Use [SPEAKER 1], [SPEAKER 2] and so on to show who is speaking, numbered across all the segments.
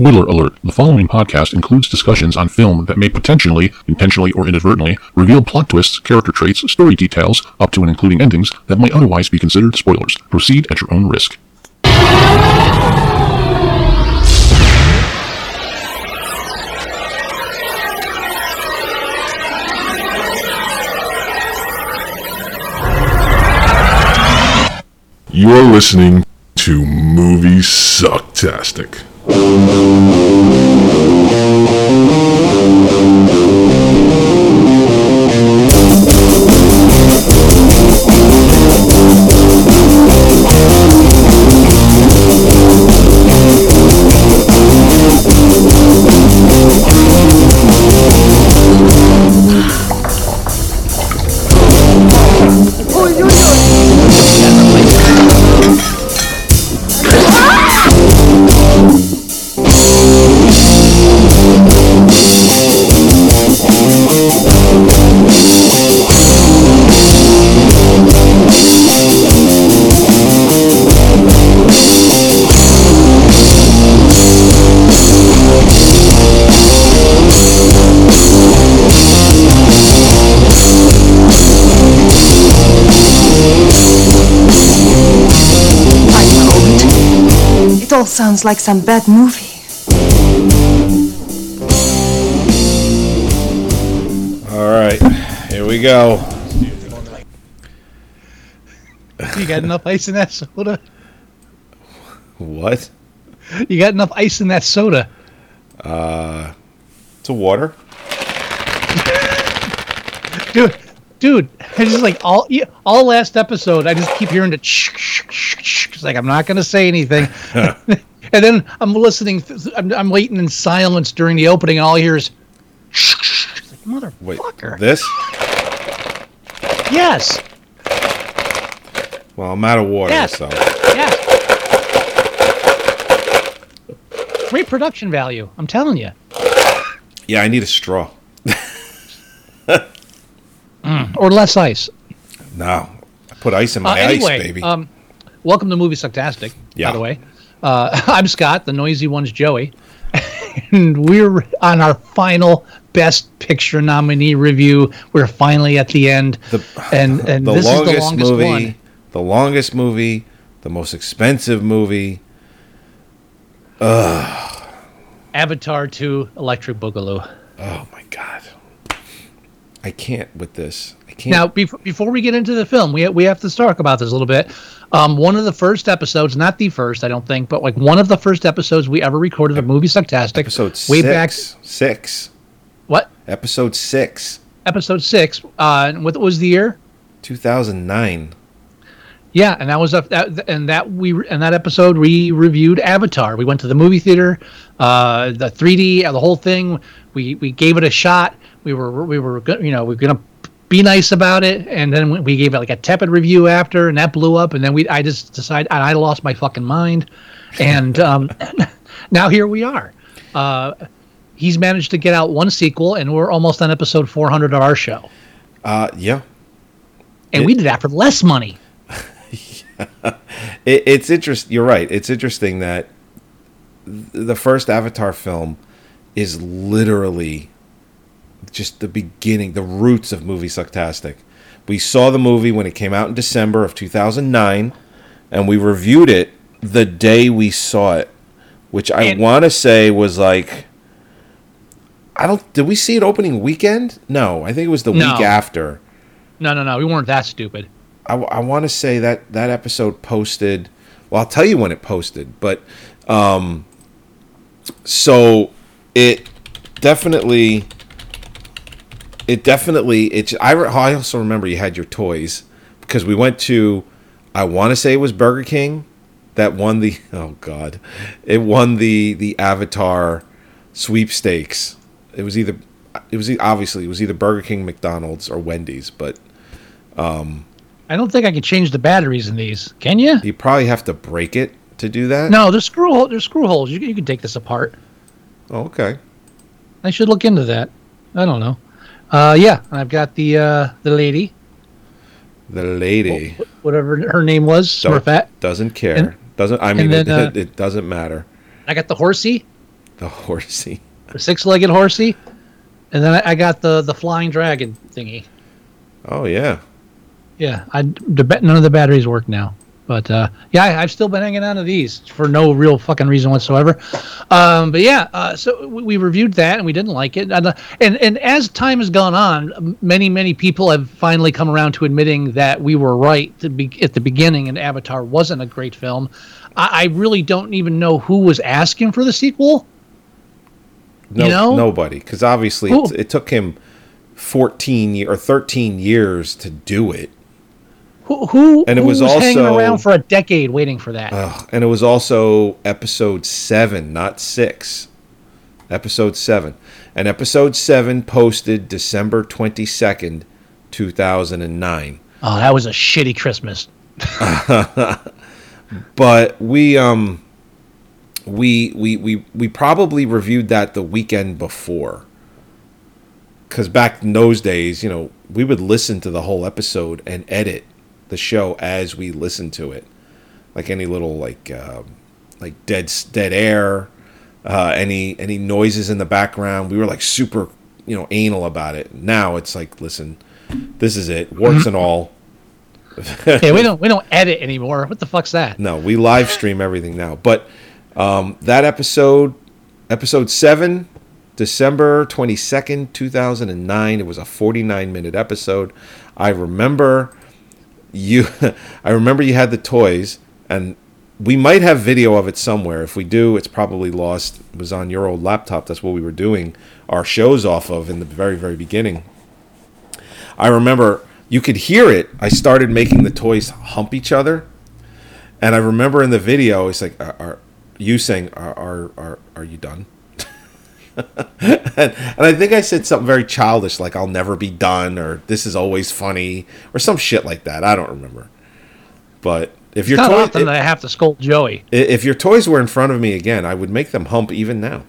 [SPEAKER 1] Spoiler alert the following podcast includes discussions on film that may potentially, intentionally or inadvertently, reveal plot twists, character traits, story details, up to and including endings that might otherwise be considered spoilers. Proceed at your own risk.
[SPEAKER 2] You're listening to Movie Sucktastic.
[SPEAKER 3] I sounds like some bad movie.
[SPEAKER 4] All right, here we go.
[SPEAKER 5] You got enough ice in that soda?
[SPEAKER 4] What?
[SPEAKER 5] You got enough ice in that soda?
[SPEAKER 4] Uh, It's a water.
[SPEAKER 5] Dude, dude, I just like all yeah, all last episode, I just keep hearing the shh, shh, shh, shh. It's like I'm not gonna say anything, and then I'm listening. I'm, I'm waiting in silence during the opening, and all I hear is shh, shh. It's like
[SPEAKER 4] Wait,
[SPEAKER 5] motherfucker.
[SPEAKER 4] this?
[SPEAKER 5] yes,
[SPEAKER 4] Well, I'm out of water,
[SPEAKER 5] Yes.
[SPEAKER 4] so
[SPEAKER 5] yes. Great production value. I'm telling you.
[SPEAKER 4] yeah, I need a straw.
[SPEAKER 5] Or less ice.
[SPEAKER 4] No, I put ice in
[SPEAKER 5] Uh,
[SPEAKER 4] my
[SPEAKER 5] anyway,
[SPEAKER 4] ice, baby.
[SPEAKER 5] um, welcome to Movie Sucktastic.
[SPEAKER 4] Yeah.
[SPEAKER 5] By the way, uh, I'm Scott. The noisy one's Joey, and we're on our final Best Picture nominee review. We're finally at the end,
[SPEAKER 4] the
[SPEAKER 5] and and
[SPEAKER 4] the
[SPEAKER 5] this
[SPEAKER 4] longest,
[SPEAKER 5] is the longest
[SPEAKER 4] movie,
[SPEAKER 5] one.
[SPEAKER 4] the longest movie, the most expensive movie. Ugh.
[SPEAKER 5] Avatar 2: Electric Boogaloo.
[SPEAKER 4] Oh my god, I can't with this. I can't.
[SPEAKER 5] Now, before, before we get into the film, we we have to talk about this a little bit. Um, one of the first episodes, not the first, I don't think, but like one of the first episodes we ever recorded of Movie Sucktastic,
[SPEAKER 4] episode
[SPEAKER 5] way
[SPEAKER 4] six.
[SPEAKER 5] back.
[SPEAKER 4] Six.
[SPEAKER 5] What
[SPEAKER 4] Episode six.
[SPEAKER 5] episode six? Uh, what was the year?
[SPEAKER 4] 2009.
[SPEAKER 5] Yeah, and that was a that, and that we and that episode we reviewed Avatar. We went to the movie theater, uh, the 3D, uh, the whole thing. We we gave it a shot. We were we were you know we are gonna be nice about it, and then we- gave it like a tepid review after, and that blew up. And then we I just decided and I lost my fucking mind, and um, now here we are. Uh, he's managed to get out one sequel, and we're almost on episode 400 of our show,
[SPEAKER 4] Uh, yeah.
[SPEAKER 5] and we did that for less money.
[SPEAKER 4] It, it's interesting. You're right. It's interesting that the first Avatar film is literally just the beginning, the roots of movie sucktastic. We saw the movie when it came out in December of 2009, and we reviewed it the day we saw it, which I want to say was like. I don't. Did we see it opening weekend? No, I think it was the
[SPEAKER 5] No.
[SPEAKER 4] week after.
[SPEAKER 5] No, no, no, we weren't that stupid.
[SPEAKER 4] I, I, want to say that that episode posted. Well, I'll tell you when it posted, but um, so it definitely, it definitely, it. I, re- I also remember you had your toys because we went to, I want to say it was Burger King that won the. Oh God, it won the the Avatar sweepstakes. It was either, it was obviously it was either Burger King, McDonald's, or Wendy's, but um
[SPEAKER 5] I don't think I can change the batteries in these. Can you?
[SPEAKER 4] You probably have to break it to do that.
[SPEAKER 5] No, there's screw hole. There's screw holes. You, you can take this apart.
[SPEAKER 4] Oh, okay.
[SPEAKER 5] I should look into that. I don't know. Uh, yeah, I've got the uh, the lady,
[SPEAKER 4] The lady
[SPEAKER 5] whatever her name was, Smurfette.
[SPEAKER 4] doesn't care.
[SPEAKER 5] And-
[SPEAKER 4] doesn't. I mean,
[SPEAKER 5] then,
[SPEAKER 4] it,
[SPEAKER 5] uh,
[SPEAKER 4] it doesn't matter.
[SPEAKER 5] I got the horsey.
[SPEAKER 4] The horsey.
[SPEAKER 5] the six-legged horsey, and then I, I got the the flying dragon thingy.
[SPEAKER 4] Oh yeah.
[SPEAKER 5] Yeah, I the, none of the batteries work now. But uh, yeah, I've still been hanging on to these for no real fucking reason whatsoever. Um, but yeah, uh, so we, we reviewed that and we didn't like it. And, uh, and and as time has gone on, many many people have finally come around to admitting that we were right to be, at the beginning, and Avatar wasn't a great film. I, I really don't even know who was asking for the sequel.
[SPEAKER 4] No,
[SPEAKER 5] You know?
[SPEAKER 4] nobody, because obviously it, it took him fourteen ye- or thirteen years to do it.
[SPEAKER 5] Who who,
[SPEAKER 4] And it was
[SPEAKER 5] hanging around for a decade waiting for that?
[SPEAKER 4] Ugh, and it was also episode seven, not six. Episode seven, and episode seven posted December twenty second, two thousand and nine.
[SPEAKER 5] oh, that was a shitty Christmas.
[SPEAKER 4] but we um we we we we probably reviewed that the weekend before because back in those days you know we would listen to the whole episode and edit the show as we listened to it like any little like uh, like dead dead air uh, any any noises in the background we were like super you know anal about it now it's like listen this is it warts and all
[SPEAKER 5] yeah, we don't we don't edit anymore. What the fuck's that?
[SPEAKER 4] No, we live stream everything now. But um, that episode, episode seven, December twenty second, two thousand and nine. It was a forty nine minute episode. I remember you. I remember you had the toys, and we might have video of it somewhere. If we do, it's probably lost. It was on your old laptop. That's what we were doing our shows off of in the very very beginning. I remember you could hear it. I started making the toys hump each other. And I remember in the video, it's like, are, are you saying, are, are, are, are you done? And, and I think I said something very childish, like, I'll never be done, or this is always funny, or some shit like that. I don't remember. But if your,
[SPEAKER 5] It's not
[SPEAKER 4] toy,
[SPEAKER 5] often that I have to scold Joey.
[SPEAKER 4] if your toys were in front of me again, I would make them hump even now.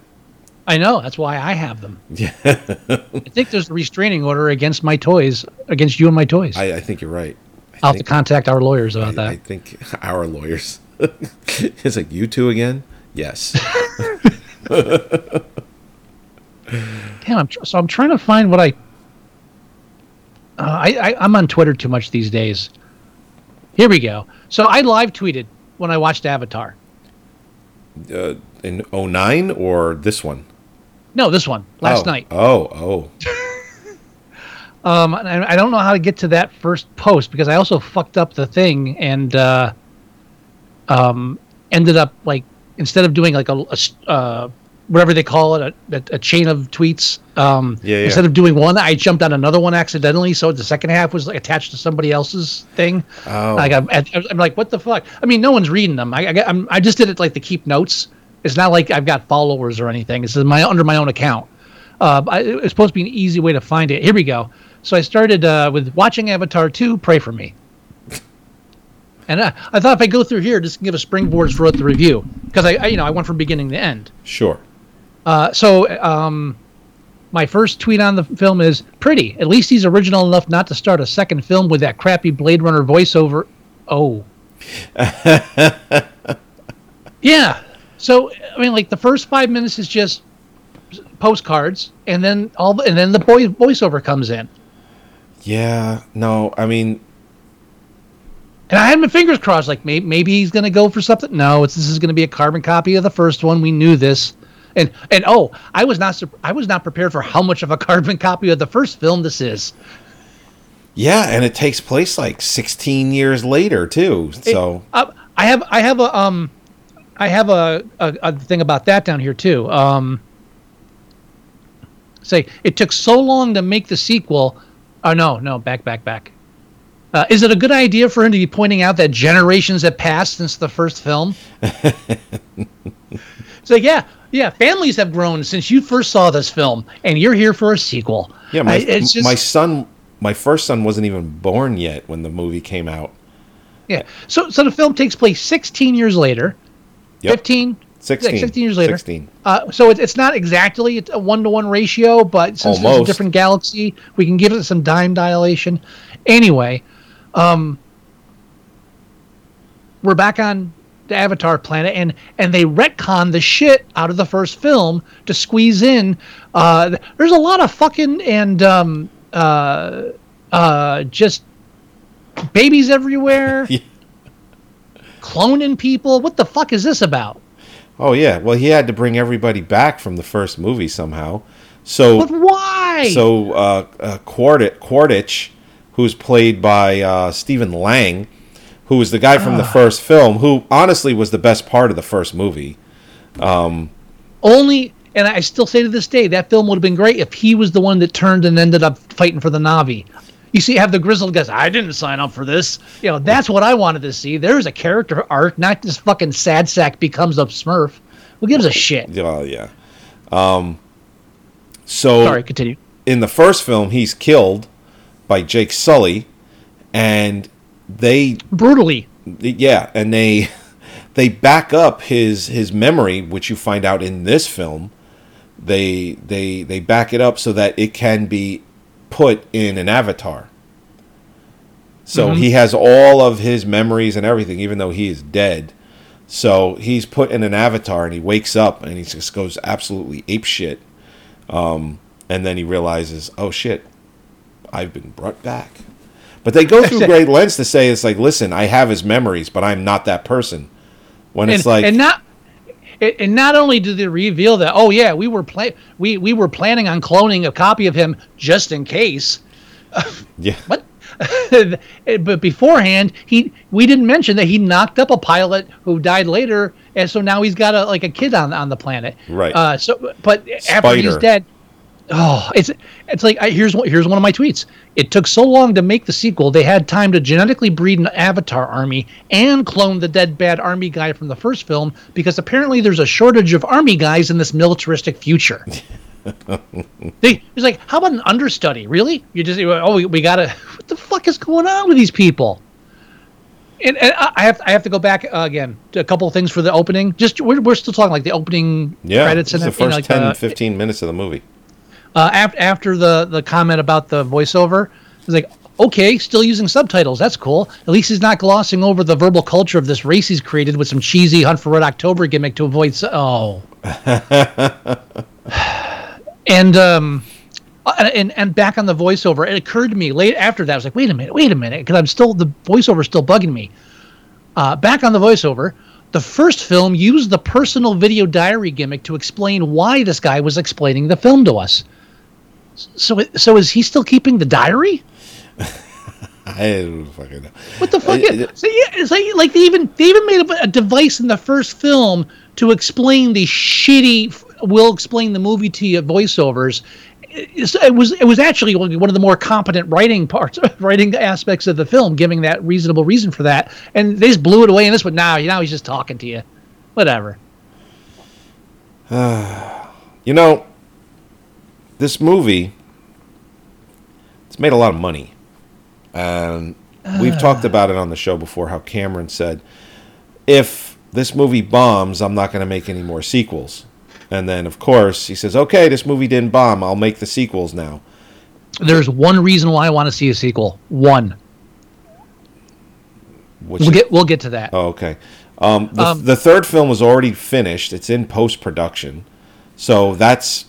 [SPEAKER 5] I know. That's why I have them. Yeah. I think there's a restraining order against my toys, against you and my toys.
[SPEAKER 4] I, I think you're right. I
[SPEAKER 5] I'll have to contact our lawyers about
[SPEAKER 4] I, I think our lawyers. it's like you two again. Yes.
[SPEAKER 5] Damn. I'm tr- so I'm trying to find what I. Uh, I, I I'm on Twitter too much these days. Here we go. So I live tweeted when I watched Avatar.
[SPEAKER 4] uh, in 09 or this one?
[SPEAKER 5] No, this one last
[SPEAKER 4] Oh,
[SPEAKER 5] night.
[SPEAKER 4] Oh, oh.
[SPEAKER 5] Um, I I don't know how to get to that first post because I also fucked up the thing and uh, um, ended up like instead of doing like a. uh, whatever they call it a, a, a chain of tweets. Um,
[SPEAKER 4] Yeah, yeah.
[SPEAKER 5] Instead of doing one, I jumped on another one accidentally, so the second half was like, attached to somebody else's thing.
[SPEAKER 4] Oh.
[SPEAKER 5] Like I'm, I'm like, what the fuck? I mean, no one's reading them. I, I, I'm, I just did it like to keep notes. It's not like I've got followers or anything. It's my under my own account. Uh, I, it's supposed to be an easy way to find it. Here we go. So I started uh, with watching Avatar 2. Pray for me. And I, I thought if I go through here, just give a springboard for the review because I, I, you know, I went from beginning to end.
[SPEAKER 4] Sure.
[SPEAKER 5] Uh, so um, my first tweet on the film is pretty. At least he's original enough not to start a second film with that crappy Blade Runner voiceover. Oh. yeah. So I mean, like the first five minutes is just postcards, and then all, the, and then the boy voiceover comes in.
[SPEAKER 4] Yeah. No, I mean,
[SPEAKER 5] And I had my fingers crossed, like maybe, maybe he's going to go for something. No, it's this is going to be a carbon copy of the first one. We knew this, and and oh, I was not I was not prepared for how much of a carbon copy of the first film this is.
[SPEAKER 4] yeah, and it takes place like 16 years later too. So,
[SPEAKER 5] Uh, I have I have a um, I have a, a, a thing about that down here too. Um, say it took so long to make the sequel. Oh no, no, back, back, back. Uh, is it a good idea for him to be pointing out that generations have passed since the first film? it's like, yeah, yeah, families have grown since you first saw this film, and you're here for a sequel.
[SPEAKER 4] yeah, my
[SPEAKER 5] I- it's just
[SPEAKER 4] my son, my first son wasn't even born yet when the movie came out.
[SPEAKER 5] yeah. So, so the film takes place 16 years later.
[SPEAKER 4] Yep.
[SPEAKER 5] 15,
[SPEAKER 4] 16.
[SPEAKER 5] 16 years later.
[SPEAKER 4] 16.
[SPEAKER 5] Uh, so it, it's not exactly a one to one ratio, but since it's a different galaxy, we can give it some time dilation. Anyway, um, we're back on the Avatar planet, and and they retcon the shit out of the first film to squeeze in. Uh, there's a lot of fucking and um, uh, uh, just babies everywhere,
[SPEAKER 4] Yeah.
[SPEAKER 5] cloning people. What the fuck is this about?
[SPEAKER 4] Oh yeah. Well, he had to bring everybody back from the first movie somehow. So
[SPEAKER 5] But why?
[SPEAKER 4] So uh, uh, Quarit- Quaritch, who's played by uh, Stephen Lang, who was the guy from
[SPEAKER 5] Ah.
[SPEAKER 4] the first film, who honestly was the best part of the first movie.
[SPEAKER 5] only and I still say to this day that film would have been great if he was the one that turned and ended up fighting for the Navi. You see, have the grizzled guys. I didn't sign up for this. You know, that's what I wanted to see. There's a character arc, not just fucking sad sack becomes a Smurf. Who gives a shit?
[SPEAKER 4] Well, yeah. Um, so
[SPEAKER 5] Sorry, continue.
[SPEAKER 4] in the first film, he's killed by Jake Sully, and they
[SPEAKER 5] Brutally.
[SPEAKER 4] yeah, and they they back up his his memory, which you find out in this film. They they they back it up so that it can be put in an avatar. So he has all of his memories and everything, even though he is dead. So he's put in an avatar, and he wakes up, and he just goes absolutely ape shit. Um, and then he realizes, oh shit, I've been brought back. But they go through great lengths to say it's like, listen, I have his memories, but I'm not that person. When
[SPEAKER 5] and,
[SPEAKER 4] it's like,
[SPEAKER 5] and not and and not only do they reveal that, oh yeah, we were play we we were planning on cloning a copy of him just in case.
[SPEAKER 4] yeah,
[SPEAKER 5] What? but beforehand, he we didn't mention that he knocked up a pilot who died later, and so now he's got a like a kid on on the planet.
[SPEAKER 4] Right.
[SPEAKER 5] Uh, so, but after he's dead, oh, it's it's like I, here's one here's one of my tweets. It took so long to make the sequel, they had time to genetically breed an Avatar army and clone the dead bad army guy from the first film because apparently there's a shortage of army guys in this militaristic future. They, it's like, how about an understudy? Really? You just oh, we, we gotta. What the fuck is going on with these people? And, and I have I have to go back uh, again to a couple of things for the opening. Just we're, we're still talking like the opening
[SPEAKER 4] yeah.
[SPEAKER 5] credits and
[SPEAKER 4] the first
[SPEAKER 5] like
[SPEAKER 4] 10,
[SPEAKER 5] uh,
[SPEAKER 4] 15 minutes of the movie.
[SPEAKER 5] Uh, after after the the comment about the voiceover. It's like okay, still using subtitles. That's cool. At least he's not glossing over the verbal culture of this race he's created with some cheesy Hunt for Red October gimmick to avoid. s- Oh. and um, uh, and and back on the voiceover, it occurred to me late after that. I was like, wait a minute, wait a minute, because I'm still the voiceover still bugging me. Uh, back on the voiceover, the first film used the personal video diary gimmick to explain why this guy was explaining the film to us. So, so is he still keeping the diary?
[SPEAKER 4] I don't fucking know.
[SPEAKER 5] What the fuck?
[SPEAKER 4] Uh,
[SPEAKER 5] is, so yeah, it's like like they even they even made a, a device in the first film to explain the shitty. We'll explain the movie to you voiceovers. It was it was actually one of the more competent writing parts, writing aspects of the film, giving that reasonable reason for that, and they just blew it away in this one. Now, now he's just talking to you, whatever.
[SPEAKER 4] You know, this movie, it's made a lot of money. And we've talked about it on the show before how Cameron said, if this movie bombs, I'm not going to make any more sequels. And then, of course, he says, okay, this movie didn't bomb. I'll make the sequels now.
[SPEAKER 5] There's one reason why I want to see a sequel. One.
[SPEAKER 4] Which
[SPEAKER 5] We'll
[SPEAKER 4] is-
[SPEAKER 5] get we'll get to that.
[SPEAKER 4] Oh, okay. Um, the,
[SPEAKER 5] Um,
[SPEAKER 4] the third film was already finished. It's in post production, so that's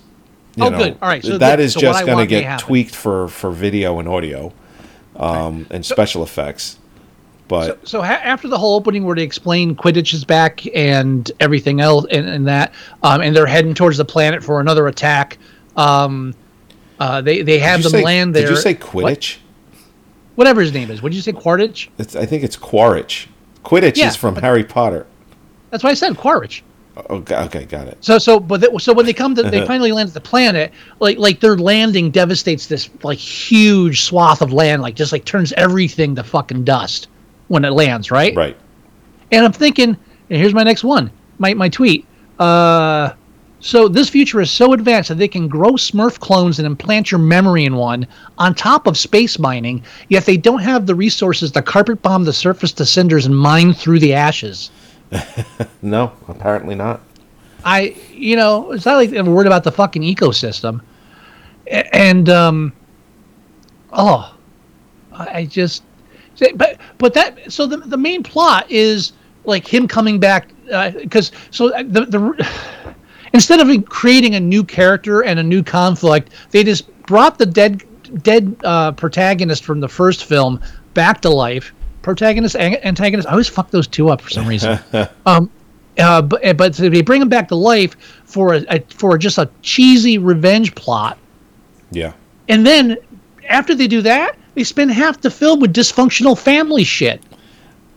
[SPEAKER 5] Oh,
[SPEAKER 4] know,
[SPEAKER 5] good. All right, so
[SPEAKER 4] that
[SPEAKER 5] the-
[SPEAKER 4] is
[SPEAKER 5] so
[SPEAKER 4] just going to get tweaked for for video and audio, um, and special effects. But
[SPEAKER 5] So ha- after the whole opening where they explain Quidditch is back and everything else and, and that, um, and they're heading towards the planet for another attack, um, uh, they they have them
[SPEAKER 4] say,
[SPEAKER 5] land there.
[SPEAKER 4] Did you say
[SPEAKER 5] What?
[SPEAKER 4] Quidditch?
[SPEAKER 5] Whatever his name is. What did you say? Quaritch?
[SPEAKER 4] It's, I think it's Quaritch. Quidditch
[SPEAKER 5] Yeah,
[SPEAKER 4] is from Harry Potter.
[SPEAKER 5] That's what I said. Quaritch.
[SPEAKER 4] Oh, okay, okay, got it.
[SPEAKER 5] So so but so when they come to they finally land at the planet, like like their landing devastates this like huge swath of land, like just like turns everything to fucking dust when it lands, right?
[SPEAKER 4] Right.
[SPEAKER 5] And I'm thinking, and here's my next one, my my tweet. Uh, so this future is so advanced that they can grow Smurf clones and implant your memory in one on top of space mining. Yet they don't have the resources to carpet bomb the surface to cinders and mine through the ashes.
[SPEAKER 4] No, apparently not.
[SPEAKER 5] I, you know, it's not like they're worried about the fucking ecosystem. And, um, oh, I just, but, but that, so the, the main plot is like him coming back because so uh, the the instead of creating a new character and a new conflict, they just brought the dead dead uh, protagonist from the first film back to life. Protagonist, an- antagonist. I always fuck those two up for some reason. um, uh, but but they bring him back to life for a, a for just a cheesy revenge plot,
[SPEAKER 4] Yeah.
[SPEAKER 5] and then after they do that, they spend half the film with dysfunctional family shit.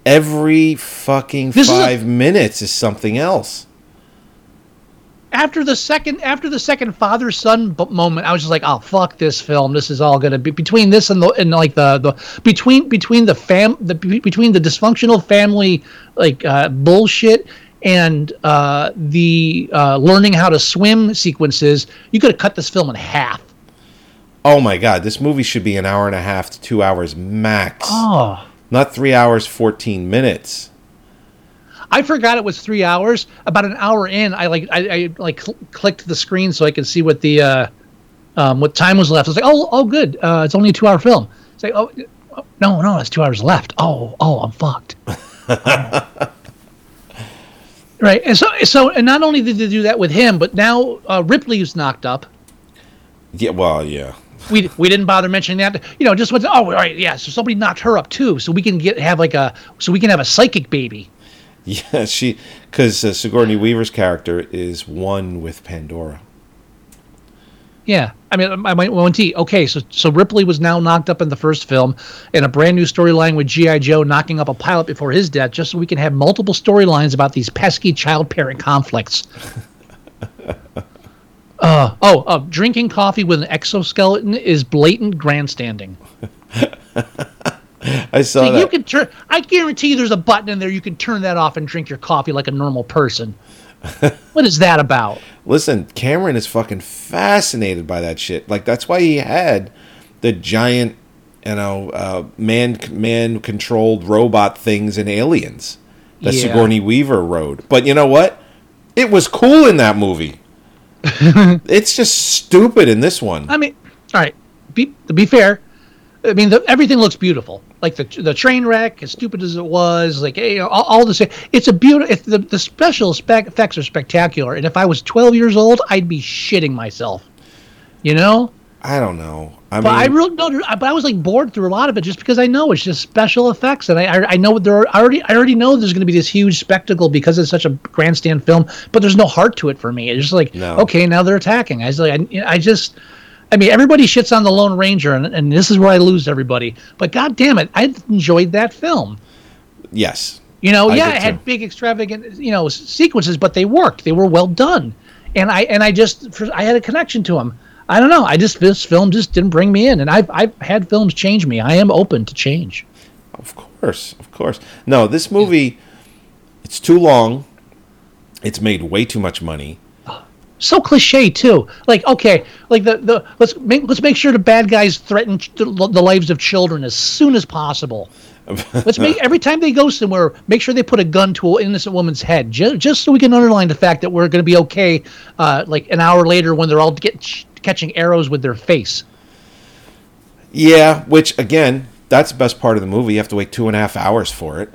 [SPEAKER 4] Every fucking
[SPEAKER 5] This is a-
[SPEAKER 4] five minutes is something else.
[SPEAKER 5] After the second after the second father son b- moment, I was just like, oh fuck this film. This is all gonna be between this and the and like the the between between the fam the between the dysfunctional family like uh, bullshit and uh, the uh, learning how to swim sequences. You could have cut this film in half.
[SPEAKER 4] Oh my god, this movie should be an hour and a half to two hours max.
[SPEAKER 5] Oh.
[SPEAKER 4] Not three hours, 14 minutes.
[SPEAKER 5] I forgot it was three hours. About an hour in, I like I, I like cl- clicked the screen so I could see what the uh, um, what time was left. I was like, oh, oh, good. Uh, it's only a two-hour film. It's like, oh, no, no, it's two hours left. Oh, oh, I'm fucked. right, and so so and not only did they do that with him, but now uh, Ripley's knocked up.
[SPEAKER 4] Yeah, well, yeah.
[SPEAKER 5] We, we didn't bother mentioning that. You know, just went. Oh, all right, yeah. So somebody knocked her up too, so we can get have like a so we can have a psychic baby.
[SPEAKER 4] Yeah, she, because uh, Sigourney Weaver's character is one with Pandora.
[SPEAKER 5] Yeah, I mean, I might want to. Okay, so so Ripley was now knocked up in the first film, in a brand new storyline with GI Joe knocking up a pilot before his death, just so we can have multiple storylines about these pesky child-parent conflicts. uh oh, uh, drinking coffee with an exoskeleton is blatant grandstanding.
[SPEAKER 4] I saw
[SPEAKER 5] See,
[SPEAKER 4] that.
[SPEAKER 5] you can turn. I guarantee you, there's a button in there you can turn that off and drink your coffee like a normal person. what is that about?
[SPEAKER 4] Listen, Cameron is fucking fascinated by that shit. Like that's why he had the giant, you know, uh, man man controlled robot things in Aliens that
[SPEAKER 5] Yeah.
[SPEAKER 4] Sigourney Weaver rode. But you know what? It was cool in that movie. it's just stupid in this one.
[SPEAKER 5] I mean, all right. Be to be fair, I mean the, everything looks beautiful. Like the the train wreck, as stupid as it was, like know, all, all the same. It's a beautiful. If the the special spec effects are spectacular, and if I was 12 years old, I'd be shitting myself. You know.
[SPEAKER 4] I don't know. I
[SPEAKER 5] But
[SPEAKER 4] mean,
[SPEAKER 5] I really no, but I was like bored through a lot of it just because I know it's just special effects, and I I, I know there are I already I already know there's going to be this huge spectacle because it's such a grandstand film, but there's no heart to it for me. It's just like
[SPEAKER 4] No.
[SPEAKER 5] okay, now they're attacking. I was like I, I just. I mean, everybody shits on the Lone Ranger, and, and this is where I lose everybody. But god damn it, I enjoyed that film.
[SPEAKER 4] yes.
[SPEAKER 5] You know,
[SPEAKER 4] I
[SPEAKER 5] yeah, it had
[SPEAKER 4] too.
[SPEAKER 5] big extravagant, you know, sequences, but they worked. They were well done, and I and I just I had a connection to them. I don't know. I just this film just didn't bring me in, and I've I've had films change me. I am open to change.
[SPEAKER 4] Of course, of course. No, this movie, it's too long. It's made way too much money.
[SPEAKER 5] So cliche too. Like okay, like the the let's make let's make sure the bad guys threaten ch- the, lives of children as soon as possible. Let's make every time they go somewhere, make sure they put a gun to an innocent woman's head, just, just so we can underline the fact that we're going to be okay. Uh, like an hour later, when they're all get, catching arrows with their face.
[SPEAKER 4] Yeah, which again, that's the best part of the movie. You have to wait two and a half hours for it.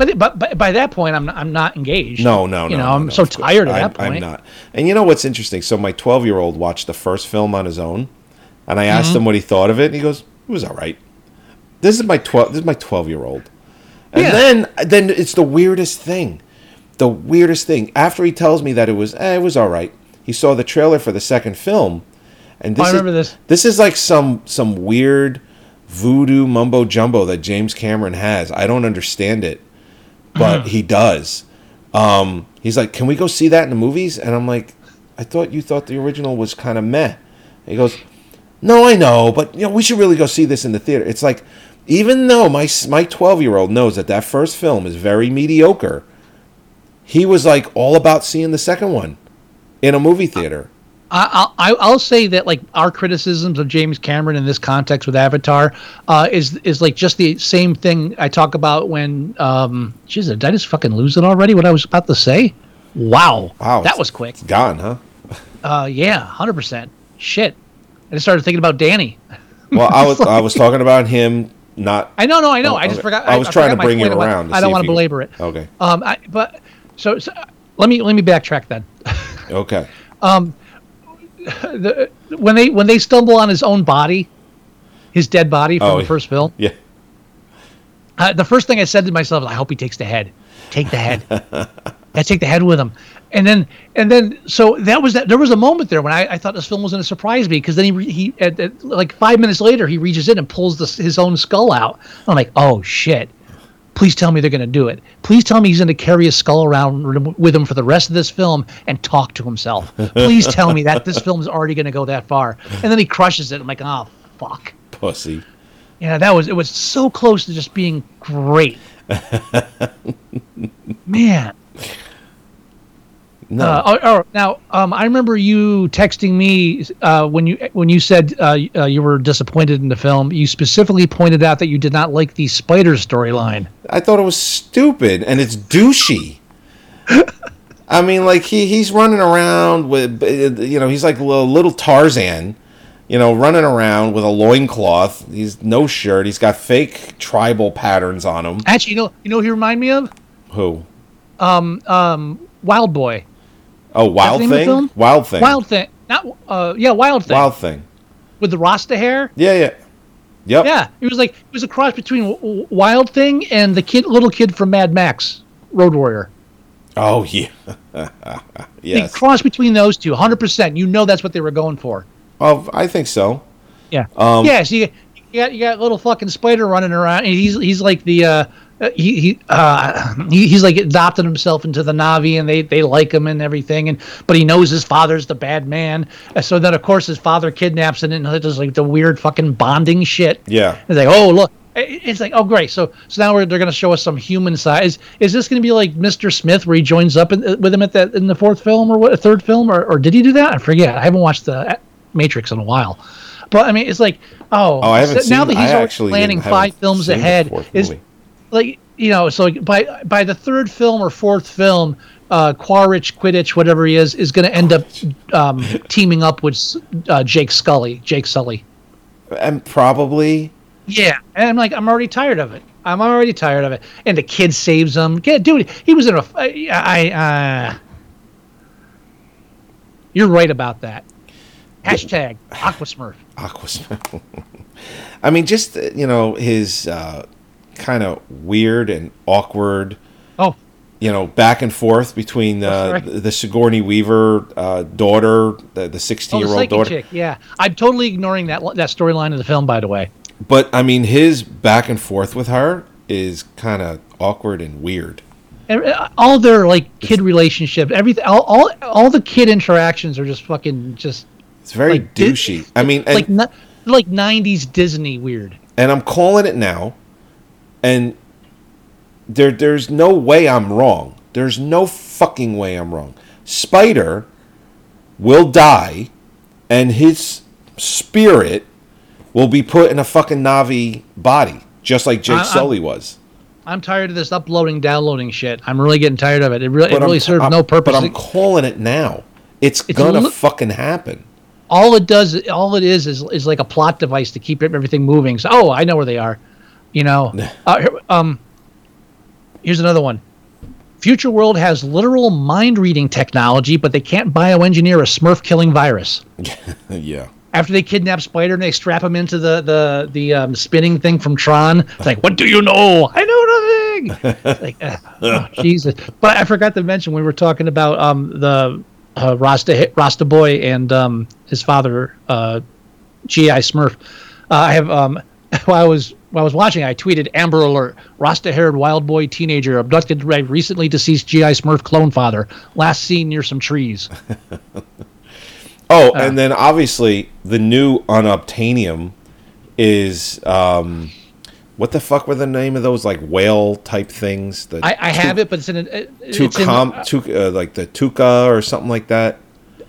[SPEAKER 5] But, but but by that point, I'm not, I'm not engaged.
[SPEAKER 4] No, no, no.
[SPEAKER 5] You know,
[SPEAKER 4] no,
[SPEAKER 5] I'm
[SPEAKER 4] no,
[SPEAKER 5] so tired at that point.
[SPEAKER 4] I'm not. And you know what's interesting? So my 12 year old watched the first film on his own, and I asked
[SPEAKER 5] Mm-hmm.
[SPEAKER 4] him what he thought of it, and he goes, "It was all right." This is my 12. This is my 12 year old. And
[SPEAKER 5] Yeah.
[SPEAKER 4] then then it's the weirdest thing. The weirdest thing. After he tells me that it was, eh, it was all right. He saw the trailer for the second film, and this
[SPEAKER 5] Oh, I remember
[SPEAKER 4] is,
[SPEAKER 5] this.
[SPEAKER 4] This is like some some weird voodoo mumbo jumbo that James Cameron has. I don't understand it, but he does. Um, he's like, "Can we go see that in the movies?" And I'm like, "I thought you thought the original was kind of meh." He goes, "No, I know, but you know, we should really go see this in the theater." It's like, even though my my 12 year old knows that that first film is very mediocre, he was like all about seeing the second one in a movie theater.
[SPEAKER 5] I, I I'll say that like our criticisms of James Cameron in this context with Avatar uh, is is like just the same thing I talk about when um jeez did I just fucking lose it already? What I was about to say? Wow,
[SPEAKER 4] Wow,
[SPEAKER 5] that was quick.
[SPEAKER 4] Gone, huh?
[SPEAKER 5] Uh, yeah, hundred percent. Shit, I just started thinking about Danny.
[SPEAKER 4] Well, I was I was talking about him not.
[SPEAKER 5] I know, no, I know.
[SPEAKER 4] Oh,
[SPEAKER 5] I just
[SPEAKER 4] okay.
[SPEAKER 5] forgot.
[SPEAKER 4] I was trying to bring it around to
[SPEAKER 5] I don't want to
[SPEAKER 4] you-
[SPEAKER 5] belabor it.
[SPEAKER 4] Okay.
[SPEAKER 5] Um, I, but so, so let me let me backtrack then.
[SPEAKER 4] Okay.
[SPEAKER 5] the, when they when they stumble on his own body, his dead body from
[SPEAKER 4] Oh,
[SPEAKER 5] the first film,
[SPEAKER 4] Yeah.
[SPEAKER 5] uh, the first thing I said to myself, I hope he takes the head. Take the head. I take the head with him. And then and then so that was that. There was a moment there when I, I thought this film was going to surprise me because then he he at, at, like five minutes later he reaches in and pulls this, his own skull out. I'm like, oh shit. Please tell me they're going to do it. Please tell me he's going to carry his skull around with him for the rest of this film and talk to himself. Please tell me that this film is already going to go that far. And then he crushes it. I'm like, oh fuck.
[SPEAKER 4] Pussy.
[SPEAKER 5] Yeah, that was it. Was so close to just being great. Man.
[SPEAKER 4] No.
[SPEAKER 5] Uh, oh, oh, now, um, I remember you texting me uh, when you when you said uh, uh, you were disappointed in the film. You specifically pointed out that you did not like the spider storyline.
[SPEAKER 4] I thought it was stupid and it's douchey. I mean, like he he's running around with you know he's like a little, little Tarzan, you know, running around with a loincloth. He's no shirt. He's got fake tribal patterns on him.
[SPEAKER 5] Actually, you know, you know, who he remind me of
[SPEAKER 4] Who?
[SPEAKER 5] Um, um, Wild Boy.
[SPEAKER 4] Oh, Wild
[SPEAKER 5] the the
[SPEAKER 4] Thing. Wild Thing.
[SPEAKER 5] Wild Thing, not uh, yeah, Wild Thing
[SPEAKER 4] Wild Thing.
[SPEAKER 5] with the Rasta hair.
[SPEAKER 4] Yeah, yeah. Yep.
[SPEAKER 5] Yeah, it was like it was a cross between Wild Thing and the kid, little kid from Mad Max, Road Warrior.
[SPEAKER 4] Oh yeah. Yes.
[SPEAKER 5] cross between those two, hundred percent. You know that's what they were going for.
[SPEAKER 4] Oh, I think so.
[SPEAKER 5] Yeah.
[SPEAKER 4] Um,
[SPEAKER 5] yeah. So you, you got you got little fucking spider running around. And he's he's like the uh, he he, uh, he he's like adopted himself into the Navi, and they they like him and everything. And but he knows his father's the bad man. Uh, so then of course his father kidnaps him, and it does like the weird fucking bonding shit.
[SPEAKER 4] Yeah.
[SPEAKER 5] It's like oh look. It's like oh great so so now we're, they're gonna show us some human side. Is, is this gonna be like Mr. Smith where he joins up in, with him at that in the fourth film or what third film or, or did he do that? I forget. I haven't watched the uh, Matrix in a while. But I mean, it's like, oh,
[SPEAKER 4] Oh, I haven't
[SPEAKER 5] so now
[SPEAKER 4] seen-
[SPEAKER 5] that he's
[SPEAKER 4] I
[SPEAKER 5] already
[SPEAKER 4] actually
[SPEAKER 5] planning five films ahead, is
[SPEAKER 4] movie.
[SPEAKER 5] Like you know, so by by the third film or fourth film, uh, Quaritch, Quidditch, whatever he is, is going to end up um, teaming up with uh, Jake Scully, Jake Sully.
[SPEAKER 4] And probably
[SPEAKER 5] Yeah, and I'm like, I'm already tired of it. I'm already tired of it. And the kid saves him. Kid, dude, he was in a. I, uh, you're right about that. Hashtag Aquasmurf.
[SPEAKER 4] Aquasmith. I mean, just you know his uh, kind of weird and awkward,
[SPEAKER 5] Oh,
[SPEAKER 4] you know, back and forth between uh,
[SPEAKER 5] That's
[SPEAKER 4] the,
[SPEAKER 5] right.
[SPEAKER 4] the Sigourney Weaver uh, daughter, the the
[SPEAKER 5] oh,
[SPEAKER 4] sixteen
[SPEAKER 5] the
[SPEAKER 4] year old
[SPEAKER 5] psychic
[SPEAKER 4] daughter.
[SPEAKER 5] chick. Yeah, I'm totally ignoring that that storyline of the film. By the way,
[SPEAKER 4] But I mean, his back and forth with her is kind of awkward and weird.
[SPEAKER 5] Uh, all their like kid relationship, everything, all, all all the kid interactions are just fucking just
[SPEAKER 4] It's very
[SPEAKER 5] like Di-
[SPEAKER 4] douchey. I mean, and,
[SPEAKER 5] like like '90s Disney weird.
[SPEAKER 4] and I'm calling it now, and there there's no way I'm wrong. There's no fucking way I'm wrong. Spider will die, and his spirit will be put in a fucking Navi body, just like Jake
[SPEAKER 5] I-
[SPEAKER 4] Sully was.
[SPEAKER 5] I'm tired of this uploading, downloading shit. I'm really getting tired of it. It really, it really
[SPEAKER 4] I'm-
[SPEAKER 5] serves
[SPEAKER 4] I'm-
[SPEAKER 5] no purpose.
[SPEAKER 4] But I'm calling it now. It's,
[SPEAKER 5] It's
[SPEAKER 4] gonna
[SPEAKER 5] li-
[SPEAKER 4] fucking happen.
[SPEAKER 5] all it does, all it is, is is like a plot device to keep everything moving. So, oh, I know where they are. You know, uh, um, here's another one. Future World has literal mind reading technology, but they can't bioengineer a Smurf killing virus.
[SPEAKER 4] yeah.
[SPEAKER 5] After they kidnap Spider and they strap him into the the the um, spinning thing from Tron, it's like, what do you know? I know nothing. It's like, uh, oh, Jesus. But I forgot to mention we were talking about um, the uh, Rasta Rasta boy and um, his father, uh, GI Smurf. Uh, I have um, while I was while I was watching, I tweeted Amber Alert: Rasta-haired wild boy teenager abducted by recently deceased GI Smurf clone father. Last seen near some trees.
[SPEAKER 4] Oh,
[SPEAKER 5] Uh.
[SPEAKER 4] and then obviously the new unobtainium is um, what the fuck were the name of those like whale type things?
[SPEAKER 5] I, I have it, but it's in. A, it- it's in
[SPEAKER 4] Tucum, tuk, uh, like the tuca or something like that.